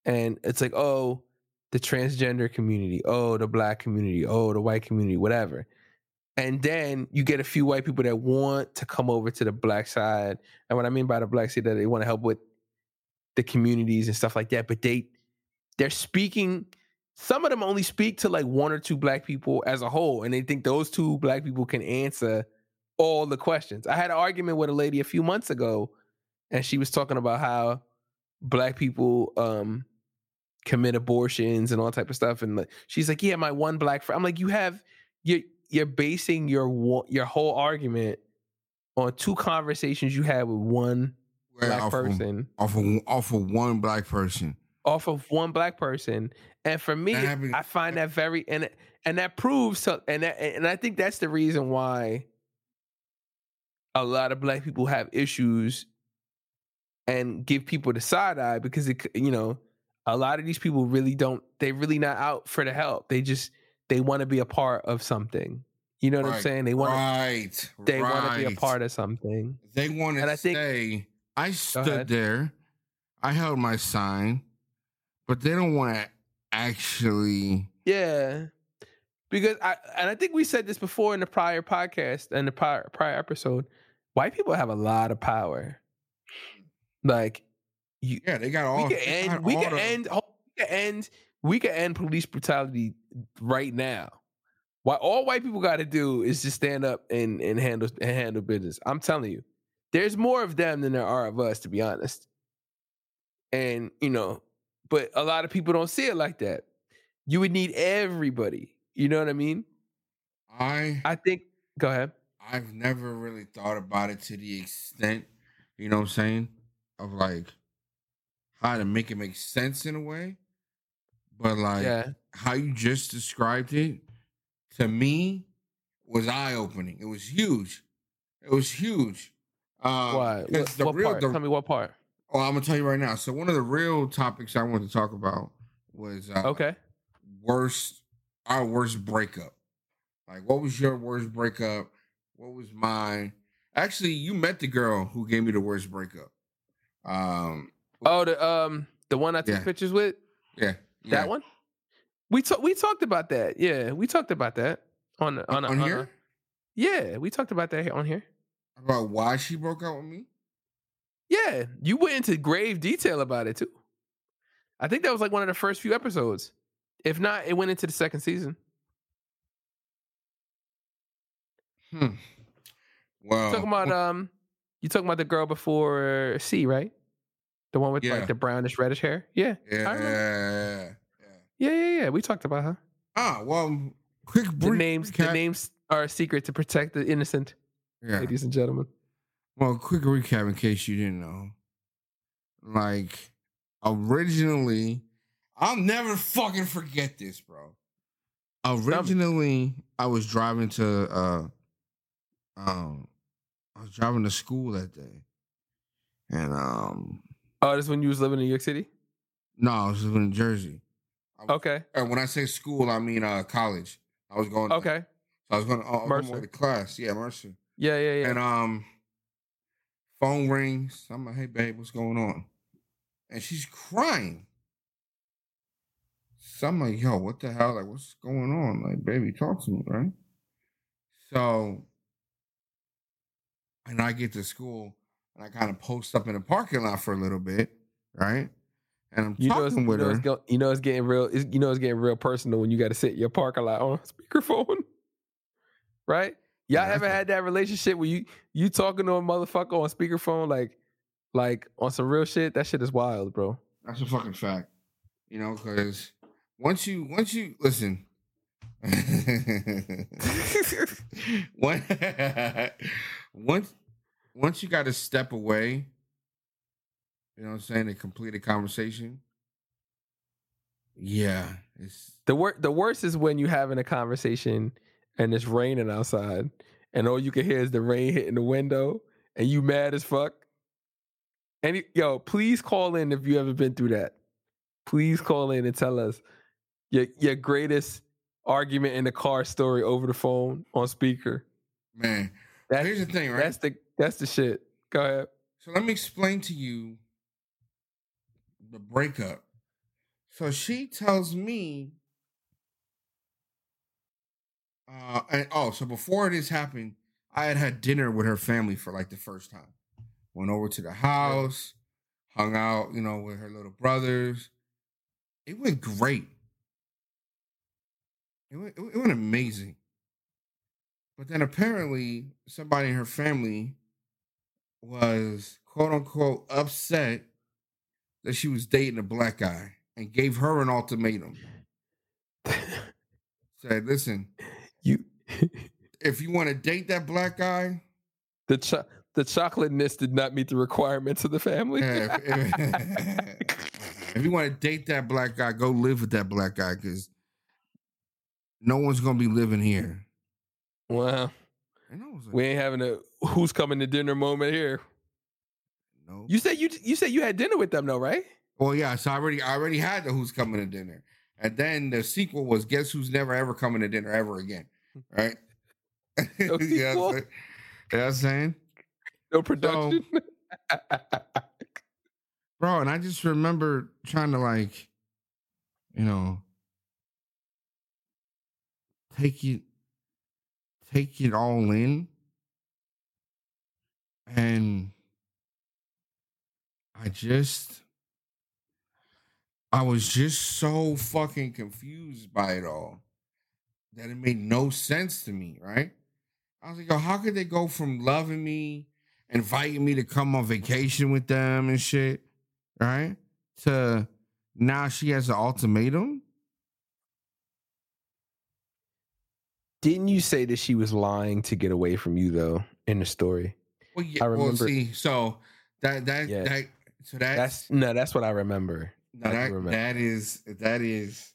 And it's like, oh, the transgender community, oh, the black community, oh, the white community, whatever. And then you get a few white people that want to come over to the black side. And what I mean by the black side, that they want to help with the communities and stuff like that. But they they're speaking. Some of them only speak to like one or two black people as a whole, and they think those two black people can answer all the questions. I had an argument with a lady a few months ago, and she was talking about how black people um commit abortions and all type of stuff. And like, she's like, "Yeah, my one black friend." I'm like, "You have you you're basing your your whole argument on two conversations you had with one Right, black off of- person off of off of one black person. off of one black person." And for me, happened- I find that very and and that proves so, and that, and I think that's the reason why a lot of black people have issues and give people the side eye because it you know a lot of these people really don't they really not out for the help. They just they want to be a part of something. You know what i'm saying? They want right. they want to be a part of something. They want to I think- I stood there, I held my sign, but they don't want to actually. yeah. Because i and i think we said this before in the prior podcast and the prior prior episode white people have a lot of power. Like you Yeah, they got all. we can end. We can the- end. We can end. We can end police brutality right now. What all white people got to do is just stand up and and handle and handle business. I'm telling you, there's more of them than there are of us, to be honest. And you know, but a lot of people don't see it like that. You would need everybody. You know what I mean? I I think. Go ahead. I've never really thought about it to the extent, you know what I'm saying, of like how to make it make sense in a way. But like yeah. how you just described it to me was eye opening. It was huge. It was huge. Um, Why? 'cause What, the what real, part? the, Tell me what part. oh, I'm gonna tell you right now. So one of the real topics I wanted to talk about was uh, Okay. worst our worst breakup. Like, what was your worst breakup? What was mine? Actually, you met the girl who gave me the worst breakup. Um, Oh, the um, the one I took Yeah. pictures with. yeah, yeah. That one? We talked we talked about that. Yeah, we talked about that. on on, on, a, here a- yeah, we talked about that on here. about why she broke up with me. Yeah, you went into grave detail about it too. I think that was like one of the first few episodes. If not, it went into the second season. Hmm. Well, talking about um, you talking about the girl before C, right? The one with Yeah. like the brownish reddish hair. Yeah, yeah, yeah, yeah. yeah, yeah, yeah. We talked about her. Ah, well, quick The brief names, the names are a secret to protect the innocent, Yeah. ladies and gentlemen. Well, quick recap in case you didn't know. Like, originally, I'll never fucking forget this, bro. Originally, I was driving to uh um I was driving to school that day. And um Oh, this when you was living in New York City. no, I was living in Jersey. Was- Okay, And when I say school, I mean uh college. I was going okay, so I was going to uh, Mercer. to class. Yeah, Mercer. yeah, yeah, yeah. And um, phone rings. I'm like, "Hey, babe, what's going on?" And she's crying. So I'm like, "Yo, what the hell? Like, what's going on? Like, baby, talk to me, right?" So, and I get to school, and I kind of post up in the parking lot for a little bit, right? And I'm you know, talking you, with know her. go, you know it's getting real. It's, you know it's getting real personal when you got to sit in your parking lot on speakerphone, right? Y'all Yeah, ever that's had that relationship where you you talking to a motherfucker on speakerphone like like on some real shit? That shit is wild, bro. That's a fucking fact. You know, because once you once you listen. One- once once you got to step away, you know what I'm saying, to complete a conversation. Yeah, it's The wor- the worst is when you're having a conversation and it's raining outside, and all you can hear is the rain hitting the window, and you mad as fuck. And yo, please call in if you ever been through that. Please call in and tell us your your greatest argument in the car story over the phone on speaker. man. That's Here's the thing, right? that's the that's the shit. Go ahead. So let me explain to you the breakup. So she tells me, uh, and oh, so before this happened, I had had dinner with her family for like the first time. Went over to the house, hung out, you know, with her little brothers. It went great. It went, it went amazing. But then apparently, somebody in her family was quote unquote upset that she was dating a black guy and gave her an ultimatum. Said, listen, you if you want to date that black guy, the cho- the chocolateness did not meet the requirements of the family. Yeah, if, if you want to date that black guy, go live with that black guy because no one's gonna be living here. wow. And I was like, We ain't having a who's coming to dinner moment here. no. You said you you said you had dinner with them though, right? Well, yeah, so I already I already had the who's coming to dinner. And then the sequel was guess who's never ever coming to dinner ever again. Hmm. Right? No You know what I'm saying? You know I'm saying? No production. Bro, and I just remember trying to like, you know, take it take it all in. And I just I was just so fucking confused by it all that it made no sense to me, right? I was like, yo, how could they go from loving me, inviting me to come on vacation with them and shit, right? To now she has an ultimatum? Didn't you say that she was lying to get away from you though in the story? Well, yeah, I well, remember- see, so that that Yeah. that so that's, That's no, that's what I remember. no, I that, remember. that is that is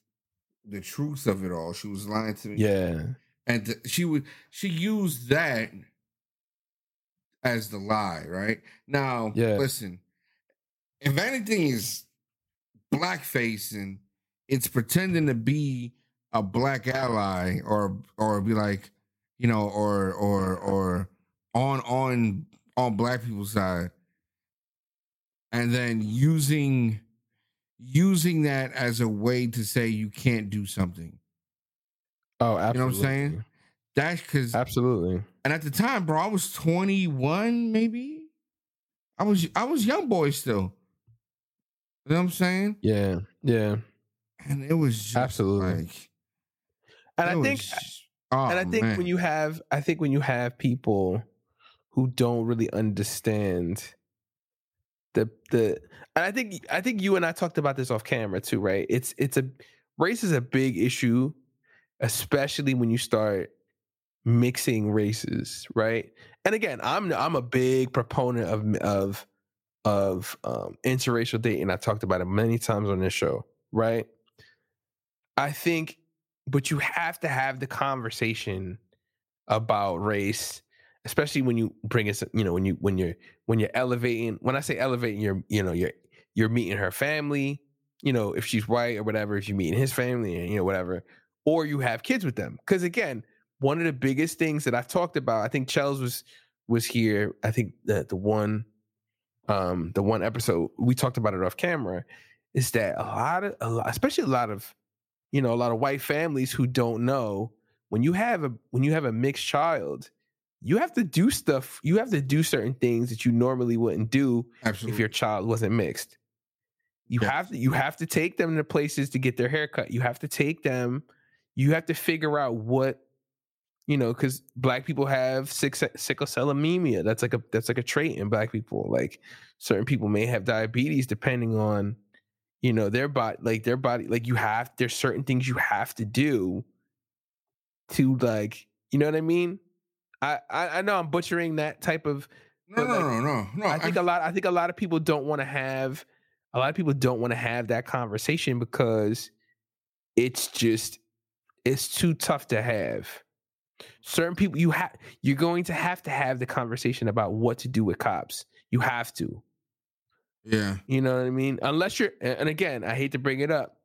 the truth of it all. She was lying to me. Yeah. and she would she used that as the lie right now Yeah. listen if anything is blackface and it's pretending to be a black ally or or be like you know or or or on on on black people's side and then using using that as a way to say you can't do something Oh, absolutely. You know what I'm saying? That's because Absolutely. and at the time, bro, I was 21, maybe. I was I was young boy still. You know what I'm saying? Yeah. Yeah. And it was just Absolutely. like And I think was- oh, and I think man. when you have I think when you have people who don't really understand the the and I think I think you and I talked about this off camera too, right? It's it's a race is a big issue, especially when you start mixing races, right? And again, I'm I'm a big proponent of of of um, interracial dating. I talked about it many times on this show, right? I think, but you have to have the conversation about race, especially when you bring us You know, when you when you're when you're elevating. When I say elevating, you're you know you're you're meeting her family. You know, if she's white or whatever, if you're meeting his family and you know whatever, or you have kids with them. Because again, one of the biggest things that I've talked about, I think Chels was was here. I think the the one um the one episode we talked about it off camera is that a lot of a lot, especially a lot of you know a lot of white families who don't know when you have a when you have a mixed child you have to do stuff you have to do certain things that you normally wouldn't do absolutely if your child wasn't mixed. You Yes. have to you have to take them to places to get their hair cut. You have to take them you have to figure out what you know because black people have sick, sickle cell anemia. That's like a that's like a trait in black people. Like certain people may have diabetes depending on you know their body like their body like you have there's certain things you have to do to like you know what i mean i i, I know i'm butchering that type of no, but, no, like, no, no, no. I think a lot. I think a lot of people don't want to have. A lot of people don't want to have that conversation because it's just it's too tough to have. Certain people you have you're going to have to have the conversation about what to do with cops. You have to. Yeah, You know what I mean? Unless you're and again, I hate to bring it up.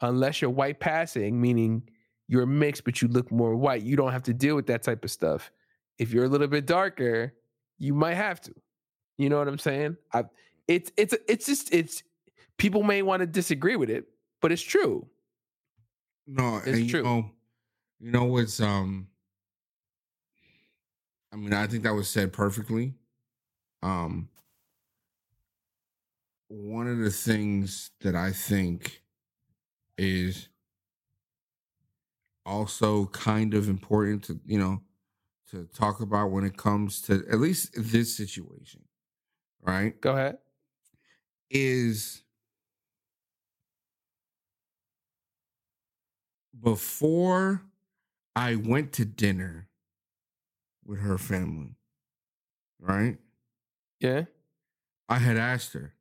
Unless you're white passing, meaning you're mixed but you look more white, you don't have to deal with that type of stuff. If you're a little bit darker, you might have to. You know what I'm saying? I, it's it's it's just it's people may want to disagree with it, but it's true. no, It's and true. You know, you know what's um. I mean, I think that was said perfectly. Um, one of the things that I think is also kind of important to you know to talk about when it comes to at least this situation, right? Go ahead. is before I went to dinner with her family, right? Yeah. I had asked her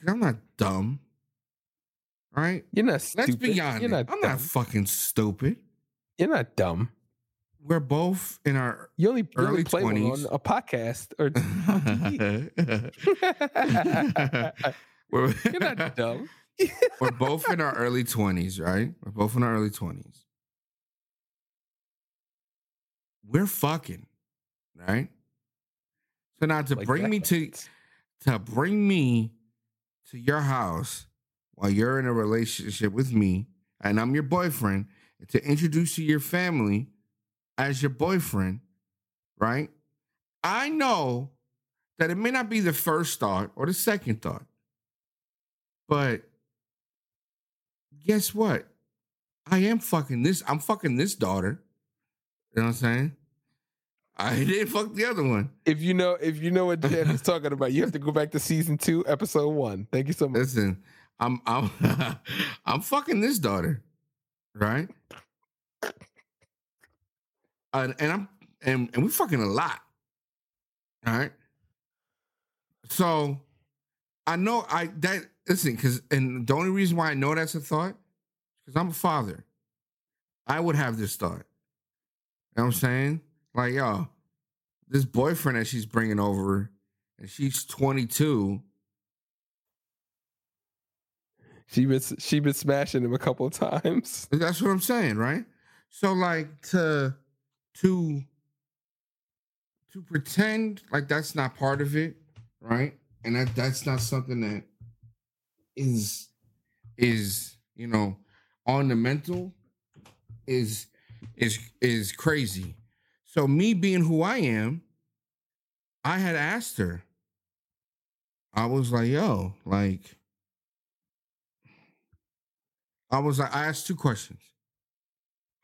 because I'm not dumb, right? You're not Let's stupid. be honest. You're not I'm dumb. not fucking stupid. You're not dumb. We're both in our You only, you only Early play 20s. on a podcast or we're, You're not dumb. we're both in our early 20s, right? We're both in our early 20s. We're fucking, right? So now to Like bring me to to bring me to your house while you're in a relationship with me and I'm your boyfriend to introduce you to your family as your boyfriend, right? I know that it may not be the first thought or the second thought, but guess what? I am fucking this. I'm fucking this daughter. You know what I'm saying? I didn't fuck the other one. If you know, if you know what Jan is talking about, you have to go back to season two, episode one. Thank you so much. Listen, I'm I'm I'm fucking this daughter, right? And, and I'm and and we fucking a lot, all right. So I know I that listen because and the only reason why I know that's a thought because I'm a father. I would have this thought. You know what I'm saying? Like, yo, this boyfriend that she's bringing over, and she's 22. She been she been smashing him a couple of times. That's what I'm saying, right? So like to to to pretend like that's not part of it, right? And that that's not something that is is, you know, on the mental is is is crazy. So me being who I am, I had asked her. I was like, yo, like I was like, I asked two questions.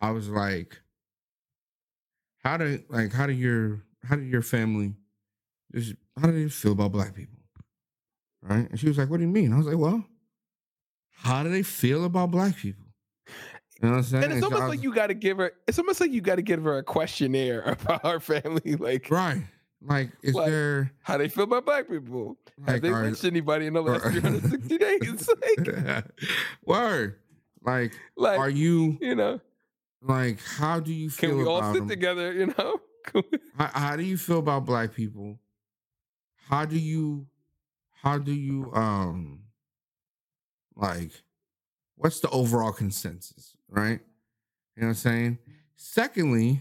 I was like, how do like how do your how do your family just how do they feel about black people? Right? And she was like, What do you mean? I was like, Well, how do they feel about black people? You know what I'm saying? And it's almost like you got to give her. It's almost like you got to give her a questionnaire about her family, like right. Like, is Like, there how they feel about black people. Have they are- lynched anybody in the last 360 days? Like, word? Like, like are you you know, like how do you feel can we all sit them? together? You know, how, how do you feel about black people how do you how do you um like what's the overall consensus right you know what i'm saying secondly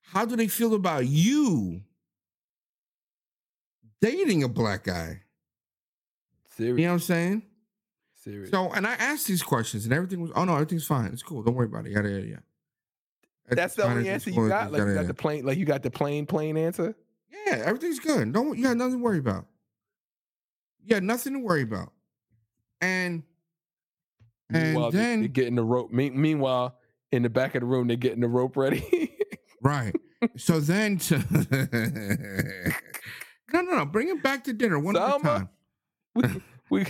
how do they feel about you dating a black guy you know what i'm saying serious. so and i asked these questions and everything was oh no everything's fine it's cool don't worry about it yada yada yada That's the only answer you got. Like you got yada. the plain, like you got the plain, plain answer. Yeah, everything's good. Don't you got nothing to worry about. You got nothing to worry about. And and Meanwhile, then they're getting the rope. Me- meanwhile, in the back of the room, they're getting the rope ready. right. So then to No, no, no. Bring him back to dinner one at a time. we, we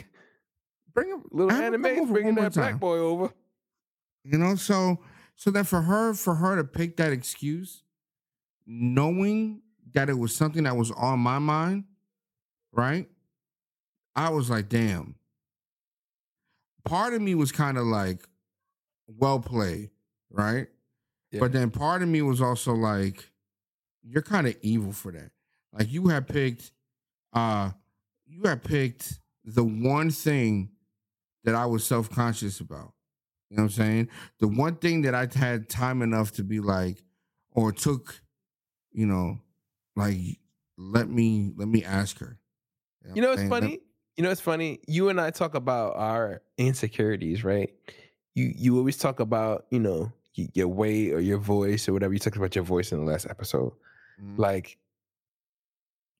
Bring him little anime bringing that black boy over. You know, so so that for her, for her to pick that excuse, knowing that it was something that was on my mind, right? I was like, damn. Part of me was kind of like, well played, right? Yeah. But then part of me was also like, you're kind of evil for that. Like you had picked, uh, you had picked the one thing that I was self conscious about. You know what I'm saying? The one thing that I had time enough to be like, or took, you know, like let me let me ask her. You know, what it's I'm? Let- funny. You know, it's funny. You and I talk about our insecurities, right? You you always talk about you know your weight or your voice or whatever. You talked about your voice in the last episode. Mhm. Like,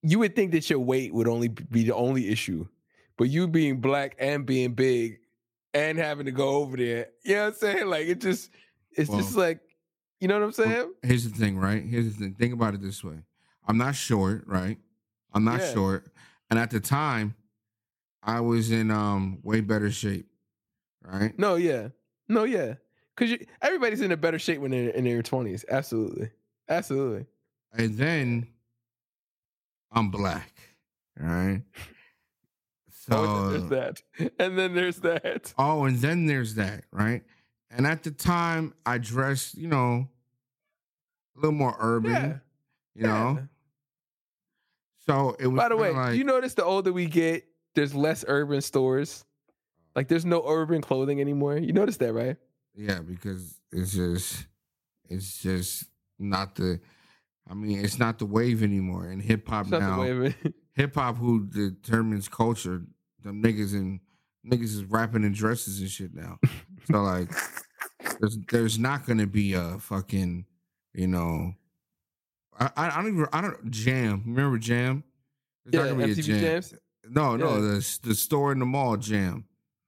you would think that your weight would only be the only issue, but you being black and being big and having to go over there, you know what I'm saying? Like, it just it's just like, you know what I'm saying? Well, here's the thing, right? Here's the thing. Think about it this way. I'm not short, right? I'm not Yeah. short. And at the time, I was in um way better shape. Right? No, yeah, no, yeah, because everybody's in a better shape when they're in their twenties. Absolutely, absolutely. And then I'm black. Right? So oh, and then there's that, and then there's that. Oh, and then there's that, right? And at the time, I dressed, you know, a little more urban, Yeah, you know. So it was. By the way, like, do you notice the older we get, there's less urban stores. Like, there's no urban clothing anymore. You notice that, right? yeah, because it's just, it's just not the. I mean, it's not the wave anymore. And hip hop the now, it. Eh? hip hop who determines culture, them niggas and niggas is rapping in dresses and shit now. so like, there's there's not gonna be a fucking, you know, I I, don't even I don't jam. Remember jam? There's Yeah, not gonna be a MTV jam. Jams. No, no, Yeah. the the store in the mall jam.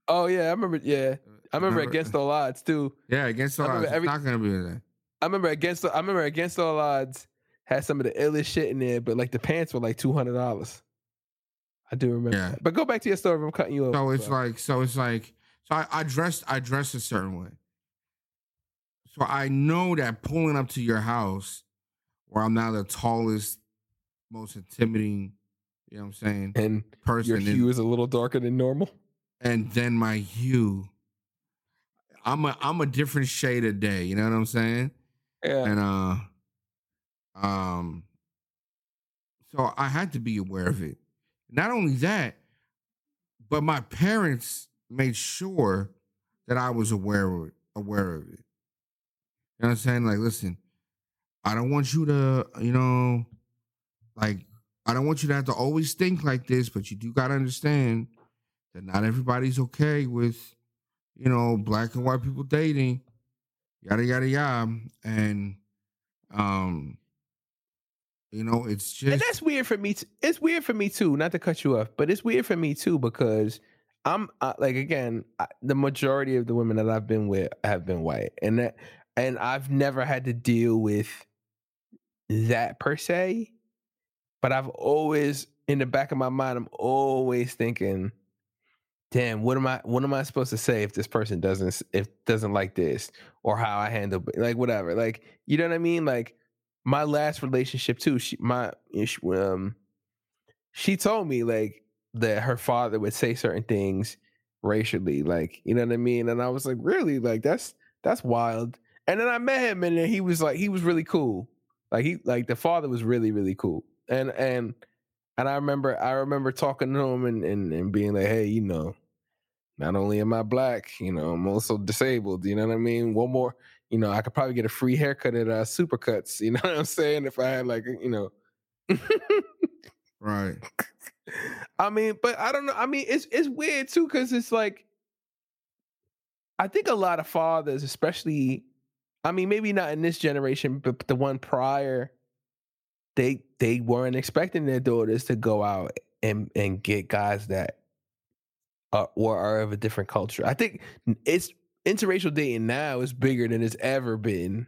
Oh yeah, I remember. Yeah, uh, I remember Against All Odds too. Yeah, against all odds. remember It's not gonna be that. I remember Against. I remember Against All Odds had some of the illest shit in there, but like the pants were like two hundred dollars. I do remember. Yeah. That. But go back to your story. I'm cutting you off. So it's like, so it's like, so I, I dressed, I dressed a certain way. So I know that pulling up to your house, where I'm now the tallest, most intimidating, you know what I'm saying, and person, your hue is a little darker than normal. and then my hue, I'm a, I'm a different shade of day. You know what I'm saying? Yeah. And uh, um, so I had to be aware of it. Not only that, but my parents made sure that I was aware of it, aware of it. You know what I'm saying? Like, listen, I don't want you to, you know, like, I don't want you to have to always think like this, but you do gotta understand that not everybody's okay with, you know, black and white people dating. yada yada yada, and um, you know, it's just and that's weird for me. T- it's weird for me too. Not to cut you off, but it's weird for me too because I'm uh, like again, I, the majority of the women that I've been with have been white, and that, and I've never had to deal with that per se. But I've always, in the back of my mind, I'm always thinking, "Damn, what am I? What am I supposed to say if this person doesn't, if doesn't like this, or how I handle, like whatever, like you know what I mean, like." my last relationship too. She my um she told me like that her father would say certain things racially, like you know what I mean. And I was like, really, like that's that's wild. And then I met him, and he was like, he was really cool. Like he like the father was really really cool. And and and I remember I remember talking to him and and, and being like, hey, you know. Not only am I black, you know, I'm also disabled. You know what I mean? One more, you know, I could probably get a free haircut at uh, Supercuts. You know what I'm saying? If I had like, you know, right. I mean, but I don't know. I mean, it's it's weird too because it's like, I think a lot of fathers, especially, I mean, maybe not in this generation, but the one prior, they they weren't expecting their daughters to go out and and get guys that are or are of a different culture. I think it's interracial dating now is bigger than it's ever been.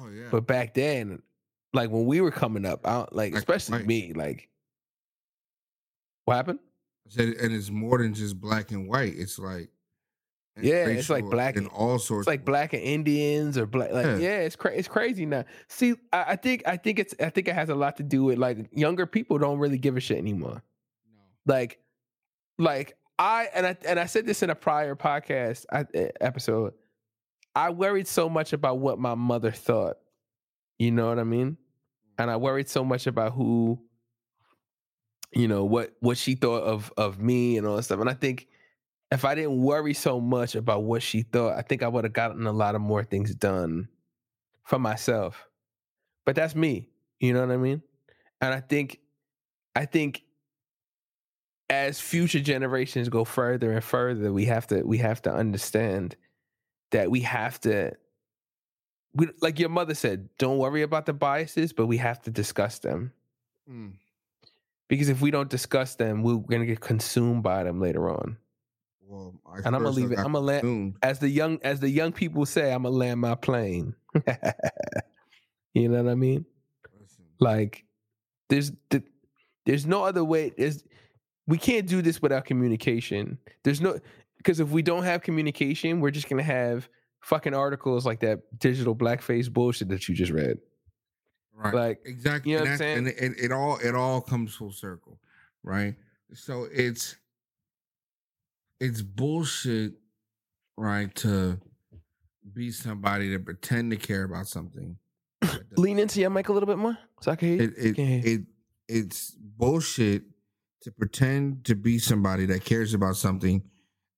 Oh yeah. But back then, like when we were coming up, I like Like, especially right. me, like what happened? Said, and it's more than just black and white. It's like Yeah, it's like black and all sorts. It's like black and Indians or black. Like Yeah. yeah, it's cra- it's crazy now. See, I, I think I think it's I think it has a lot to do with like younger people don't really give a shit anymore. No. Like, like I and I and I said this in a prior podcast I, episode. I worried so much about what my mother thought. You know what I mean? Mm-hmm. And I worried so much about who, you know, what what she thought of of me and all that stuff. And I think if I didn't worry so much about what she thought, I think I would have gotten a lot of more things done for myself. But that's me. You know what I mean? And I think I think as future generations go further and further, we have to we have to understand that we have to we, like your mother said, don't worry about the biases, but we have to discuss them. Mm. Because if we don't discuss them, we're gonna get consumed by them later on. Well, I And I'm gonna leave it. I'm gonna land as the young as the young people say. I'm gonna land my plane. you know what I mean? Like there's th- there's no other way. There's we can't do this without communication. There's no because if we don't have communication, we're just gonna have fucking articles like that digital blackface bullshit that you just read. Right. Like exactly. you know and, what I'm saying? and it, it all it all comes full circle, right? So it's it's bullshit, right? To be somebody to pretend to care about something. lean into your mic a little bit more so I can hear you. it it, hear you. it it's bullshit to pretend to be somebody that cares about something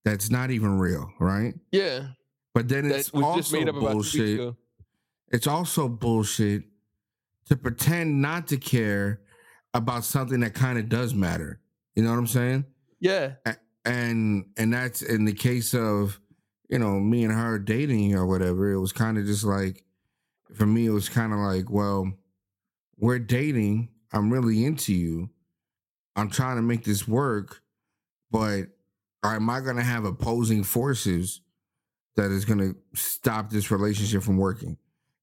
that's not even real, right? yeah, But then it's that was also just made up about two bullshit. It's also bullshit to pretend not to care about something that kind of does matter. You know what I'm saying? Yeah, And and that's in the case of you know me and her dating or whatever. It was kind of just like for me, it was kind of like, well, we're dating. I'm really into you. I'm trying to make this work, but am I going to have opposing forces that is going to stop this relationship from working?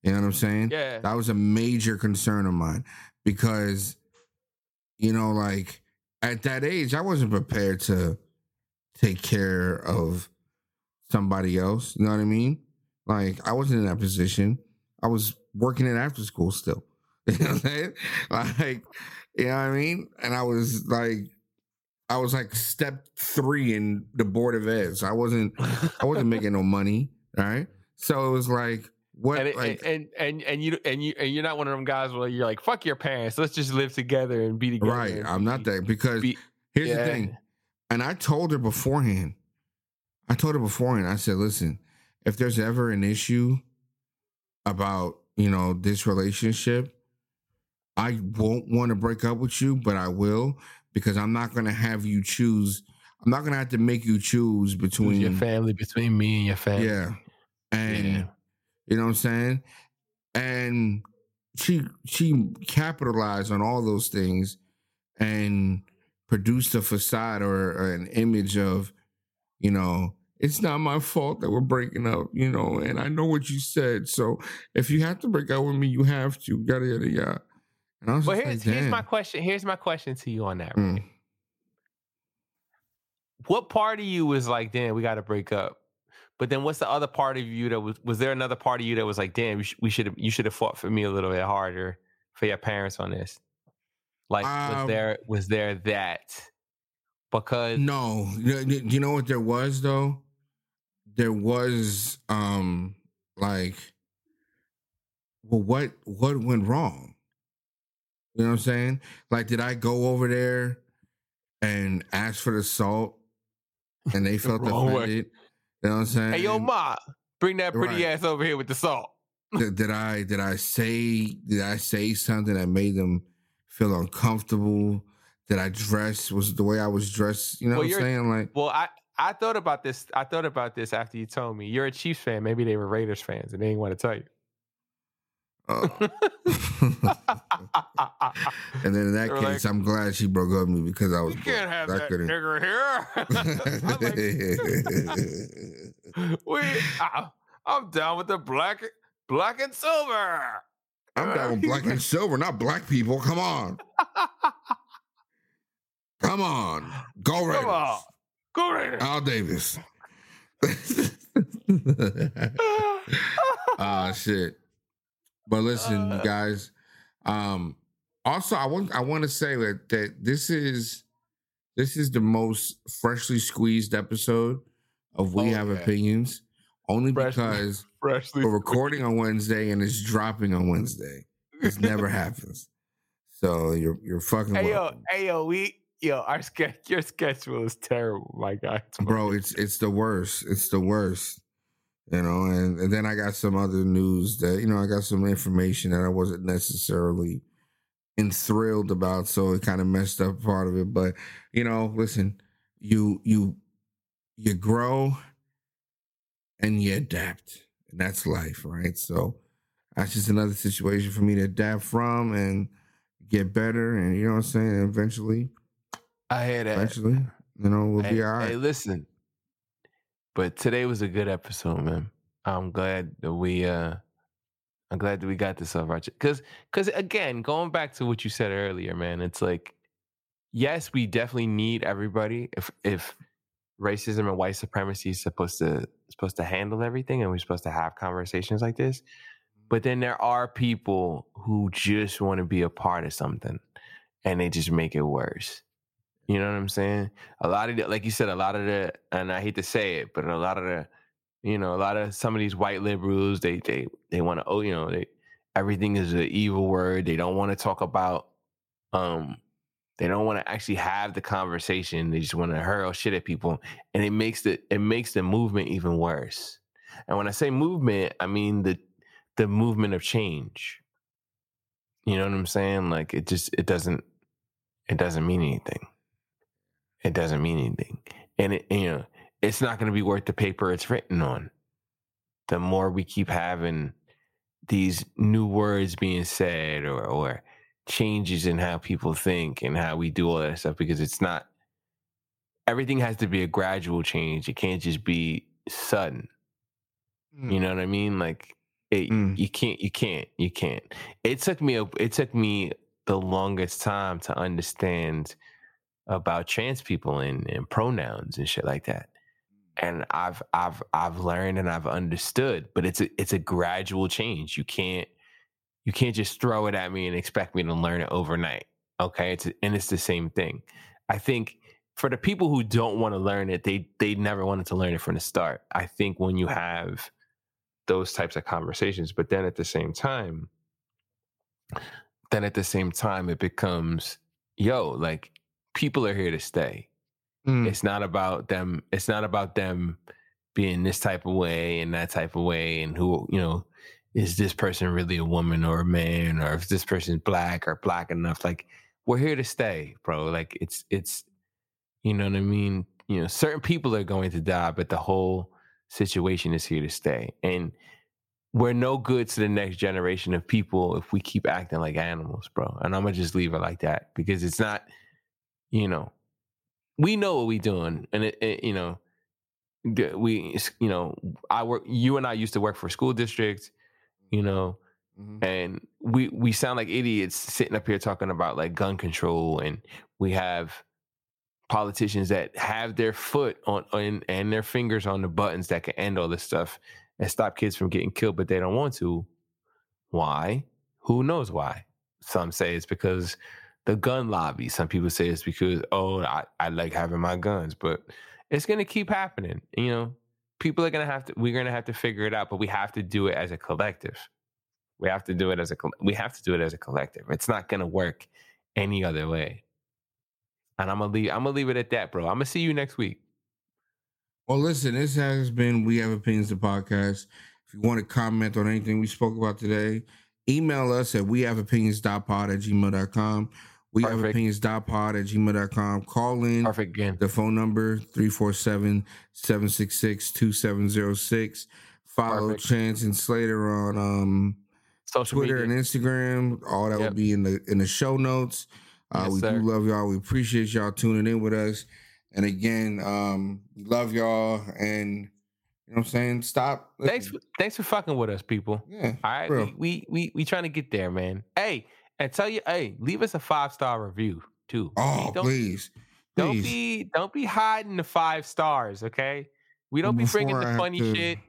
You know what I'm saying? yeah. That was a major concern of mine because, you know, like at that age, I wasn't prepared to take care of somebody else. You know what I mean? Like I wasn't in that position. I was working in after school still. You know what I'm saying? Like, you know what I mean? And I was like, I was like step three in the board of eds. I wasn't, I wasn't making no money. Right. So it was like, what? and, like, and and and you and you and you're not one of them guys where you're like fuck your parents. Let's just live together and be together. Right. I'm not that because be- here's yeah. the thing. And I told her beforehand. I told her beforehand. I said, listen, if there's ever an issue about, you know, this relationship, I won't want to break up with you, but I will because I'm not going to have you choose. I'm not going to have to make you choose between your family between me and your family. Yeah. And Yeah. You know what I'm saying? And she she capitalized on all those things and produced a facade or, or an image of, you know, it's not my fault that we're breaking up, you know, and I know what you said. So if you have to break up with me, you have to. Yada yada yada. And I was Well, here's like, here's my question. Here's my question to you on that. Mm. Right? What part of you was like, damn, we got to break up? But then, what's the other part of you that was? Was there another part of you that was like, damn, we should have, you should have fought for me a little bit harder for your parents on this? Like, was Um, there was there that? Because No, you know what there was though. There was um like, well, what what went wrong? You know what I'm saying? Like, did I go over there and ask for the salt, and they felt Wrong way. You know what I'm saying? hey, yo, ma, bring that pretty Right. ass over here with the salt. did, did I did I say did I say something that made them feel uncomfortable? that I dress was the way I was dressed? You know Well, what I'm saying? Like, Well, I I thought about this. I thought about this after you told me you're a Chiefs fan. Maybe they were Raiders fans and they didn't want to tell you. uh, and then in that They're case, like, I'm glad she broke up with me because I was you can't have I that couldn't- nigger here. I'm like, we, I, I'm down with the black, black and silver. I'm down with black and silver, not black people. Come on, come on, go Raiders. Come on, go Raiders. Al Davis. Ah shit. But listen, Uh. guys. Um also I want I want to say that that this is this is the most freshly squeezed episode of We Oh, Have yeah. Opinions. Only Freshly- because Freshly we're recording on Wednesday and it's dropping on Wednesday. This never happens. So you're you're fucking Hey yo, hey yo, we yo, our sketch, your schedule is terrible, my guy. bro it's it's the worst it's the worst you know and, and then i got some other news that you know i got some information that i wasn't necessarily enthralled about so it kind of messed up part of it but you know listen you you you grow and you adapt and that's life right so that's just another situation for me to adapt from and get better and you know what i'm saying eventually I hear that. eventually you know we'll hey, be all right Hey, listen. But today was a good episode, man. I'm glad that we uh I'm glad that we got this off our chest. because because again, going back to what you said earlier, man, it's like yes, we definitely need everybody. If if racism and white supremacy is supposed to supposed to handle everything and we're supposed to have conversations like this. But then there are people who just want to be a part of something and they just make it worse. You know what I'm saying? A lot of the, like you said, a lot of the, and I hate to say it, but a lot of the, you know, a lot of some of these white liberals, they they they want to, oh, you know, they everything is an evil word. They don't want to talk about, um, they don't want to actually have the conversation. They just want to hurl shit at people, and it makes the it makes the movement even worse. And when I say movement, I mean the the movement of change. You know what I'm saying? Like it just it doesn't it doesn't mean anything. It doesn't mean anything. And it you know, it's not gonna be worth the paper it's written on. The more we keep having these new words being said or or changes in how people think and how we do all that stuff because it's not everything has to be a gradual change. It can't just be sudden. You know what I mean? Like it, Mm. you can't, you can't, you can't. It took me, a, it took me the longest time to understand about trans people and, and pronouns and shit like that. And I've, I've, I've learned and I've understood, but it's a, it's a gradual change. You can't, you can't just throw it at me and expect me to learn it overnight. Okay, it's and it's the same thing. I think for the people who don't want to learn it, they they never wanted to learn it from the start. I think when you have those types of conversations, but then at the same time, then at the same time, it becomes, yo, like people are here to stay. Mm. It's not about them. It's not about them being this type of way and that type of way, and who you know is this person really a woman or a man, or if this person's black or black enough. Like we're here to stay, bro. Like it's it's you know what I mean. You know, certain people are going to die, but the whole situation is here to stay. And we're no good to the next generation of people if we keep acting like animals, bro. And I'm gonna just leave it like that because it's not, you know, we know what we're doing, and it, it you know, we, you know, I work. You and I used to work for school district, you know, Mhm. and we we sound like idiots sitting up here talking about like gun control, and we have politicians that have their foot on, on and their fingers on the buttons that can end all this stuff and stop kids from getting killed, but they don't want to. Why? Who knows why? Some say it's because the gun lobby. Some people say it's because, oh, I, I like having my guns, but it's gonna keep happening. You know, people are gonna have to we're gonna have to figure it out, but we have to do it as a collective. We have to do it as a we have to do it as a collective. It's not gonna work any other way. And I'm gonna leave I'm gonna leave it at that, bro. I'm gonna see you next week. Well, listen, this has been We Have Opinions, the podcast. If you want to comment on anything we spoke about today, email us at wehaveopinions.pod at gmail.com. We have Perfect. opinions.pod at gmail.com. Call in Perfect again. the phone number 347-766-2706. Follow Perfect. Chance and Slater on um, Social Twitter media. and Instagram. All that will be in the in the show notes. Uh, Yes, we sir. do love y'all. We appreciate y'all tuning in with us. And again, um, love y'all. And you know what I'm saying? Stop. Thanks for, thanks for fucking with us, people. Yeah. All right, we, we we we trying to get there, man. Hey, and tell you, hey, leave us a five star review too. Oh, don't, please. don't Please. be don't be hiding the five stars, okay? We don't be bringing Before the funny to- shit.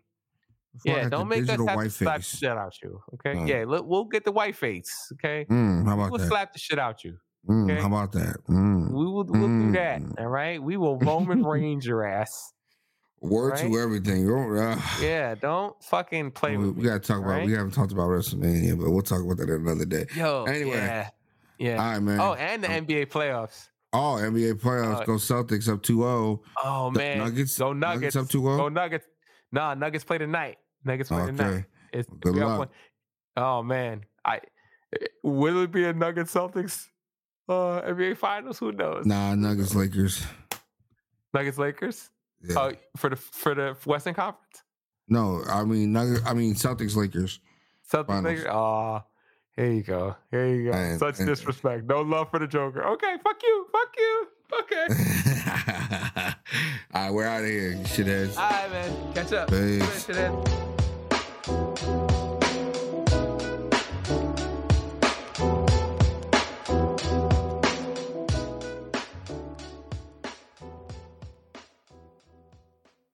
Yeah, don't make us have to slap the shit out you, okay? Uh. yeah, look, we'll get the white face, okay? Mm, how about we'll that? slap the shit out you. Mm. How about that? Mm. We will we'll do that, Mm. all right? We will Roman Reigns your ass. Word Right? to everything. Oh, uh, Yeah, don't fucking play we, with we gotta talk about. right? We haven't talked about WrestleMania, but we'll talk about that another day. Yo, Anyway. yeah, yeah. All right, man. Oh, and the NBA playoffs. Oh, NBA playoffs. Uh, go Celtics up 2-0. Oh The man, Nuggets- go Nuggets Nuggets, up 2-0? Go Nuggets. Nah, Nuggets play tonight. Nuggets play tonight. Okay. It's Good luck. Oh man, I will it be a Nuggets Celtics uh NBA Finals? Who knows? Nah, Nuggets, Lakers. Nuggets Lakers. Yeah. Oh, for the for the Western Conference. no, I mean Nuggets. I mean Celtics, Lakers. Celtics. Lakers. Oh, here you go. Here you go. And- Such and- disrespect. No love for the Joker. Okay, fuck you. Fuck you. Okay. All right, we're out of here, shitheads. All right, man. Catch up. Peace. Shit.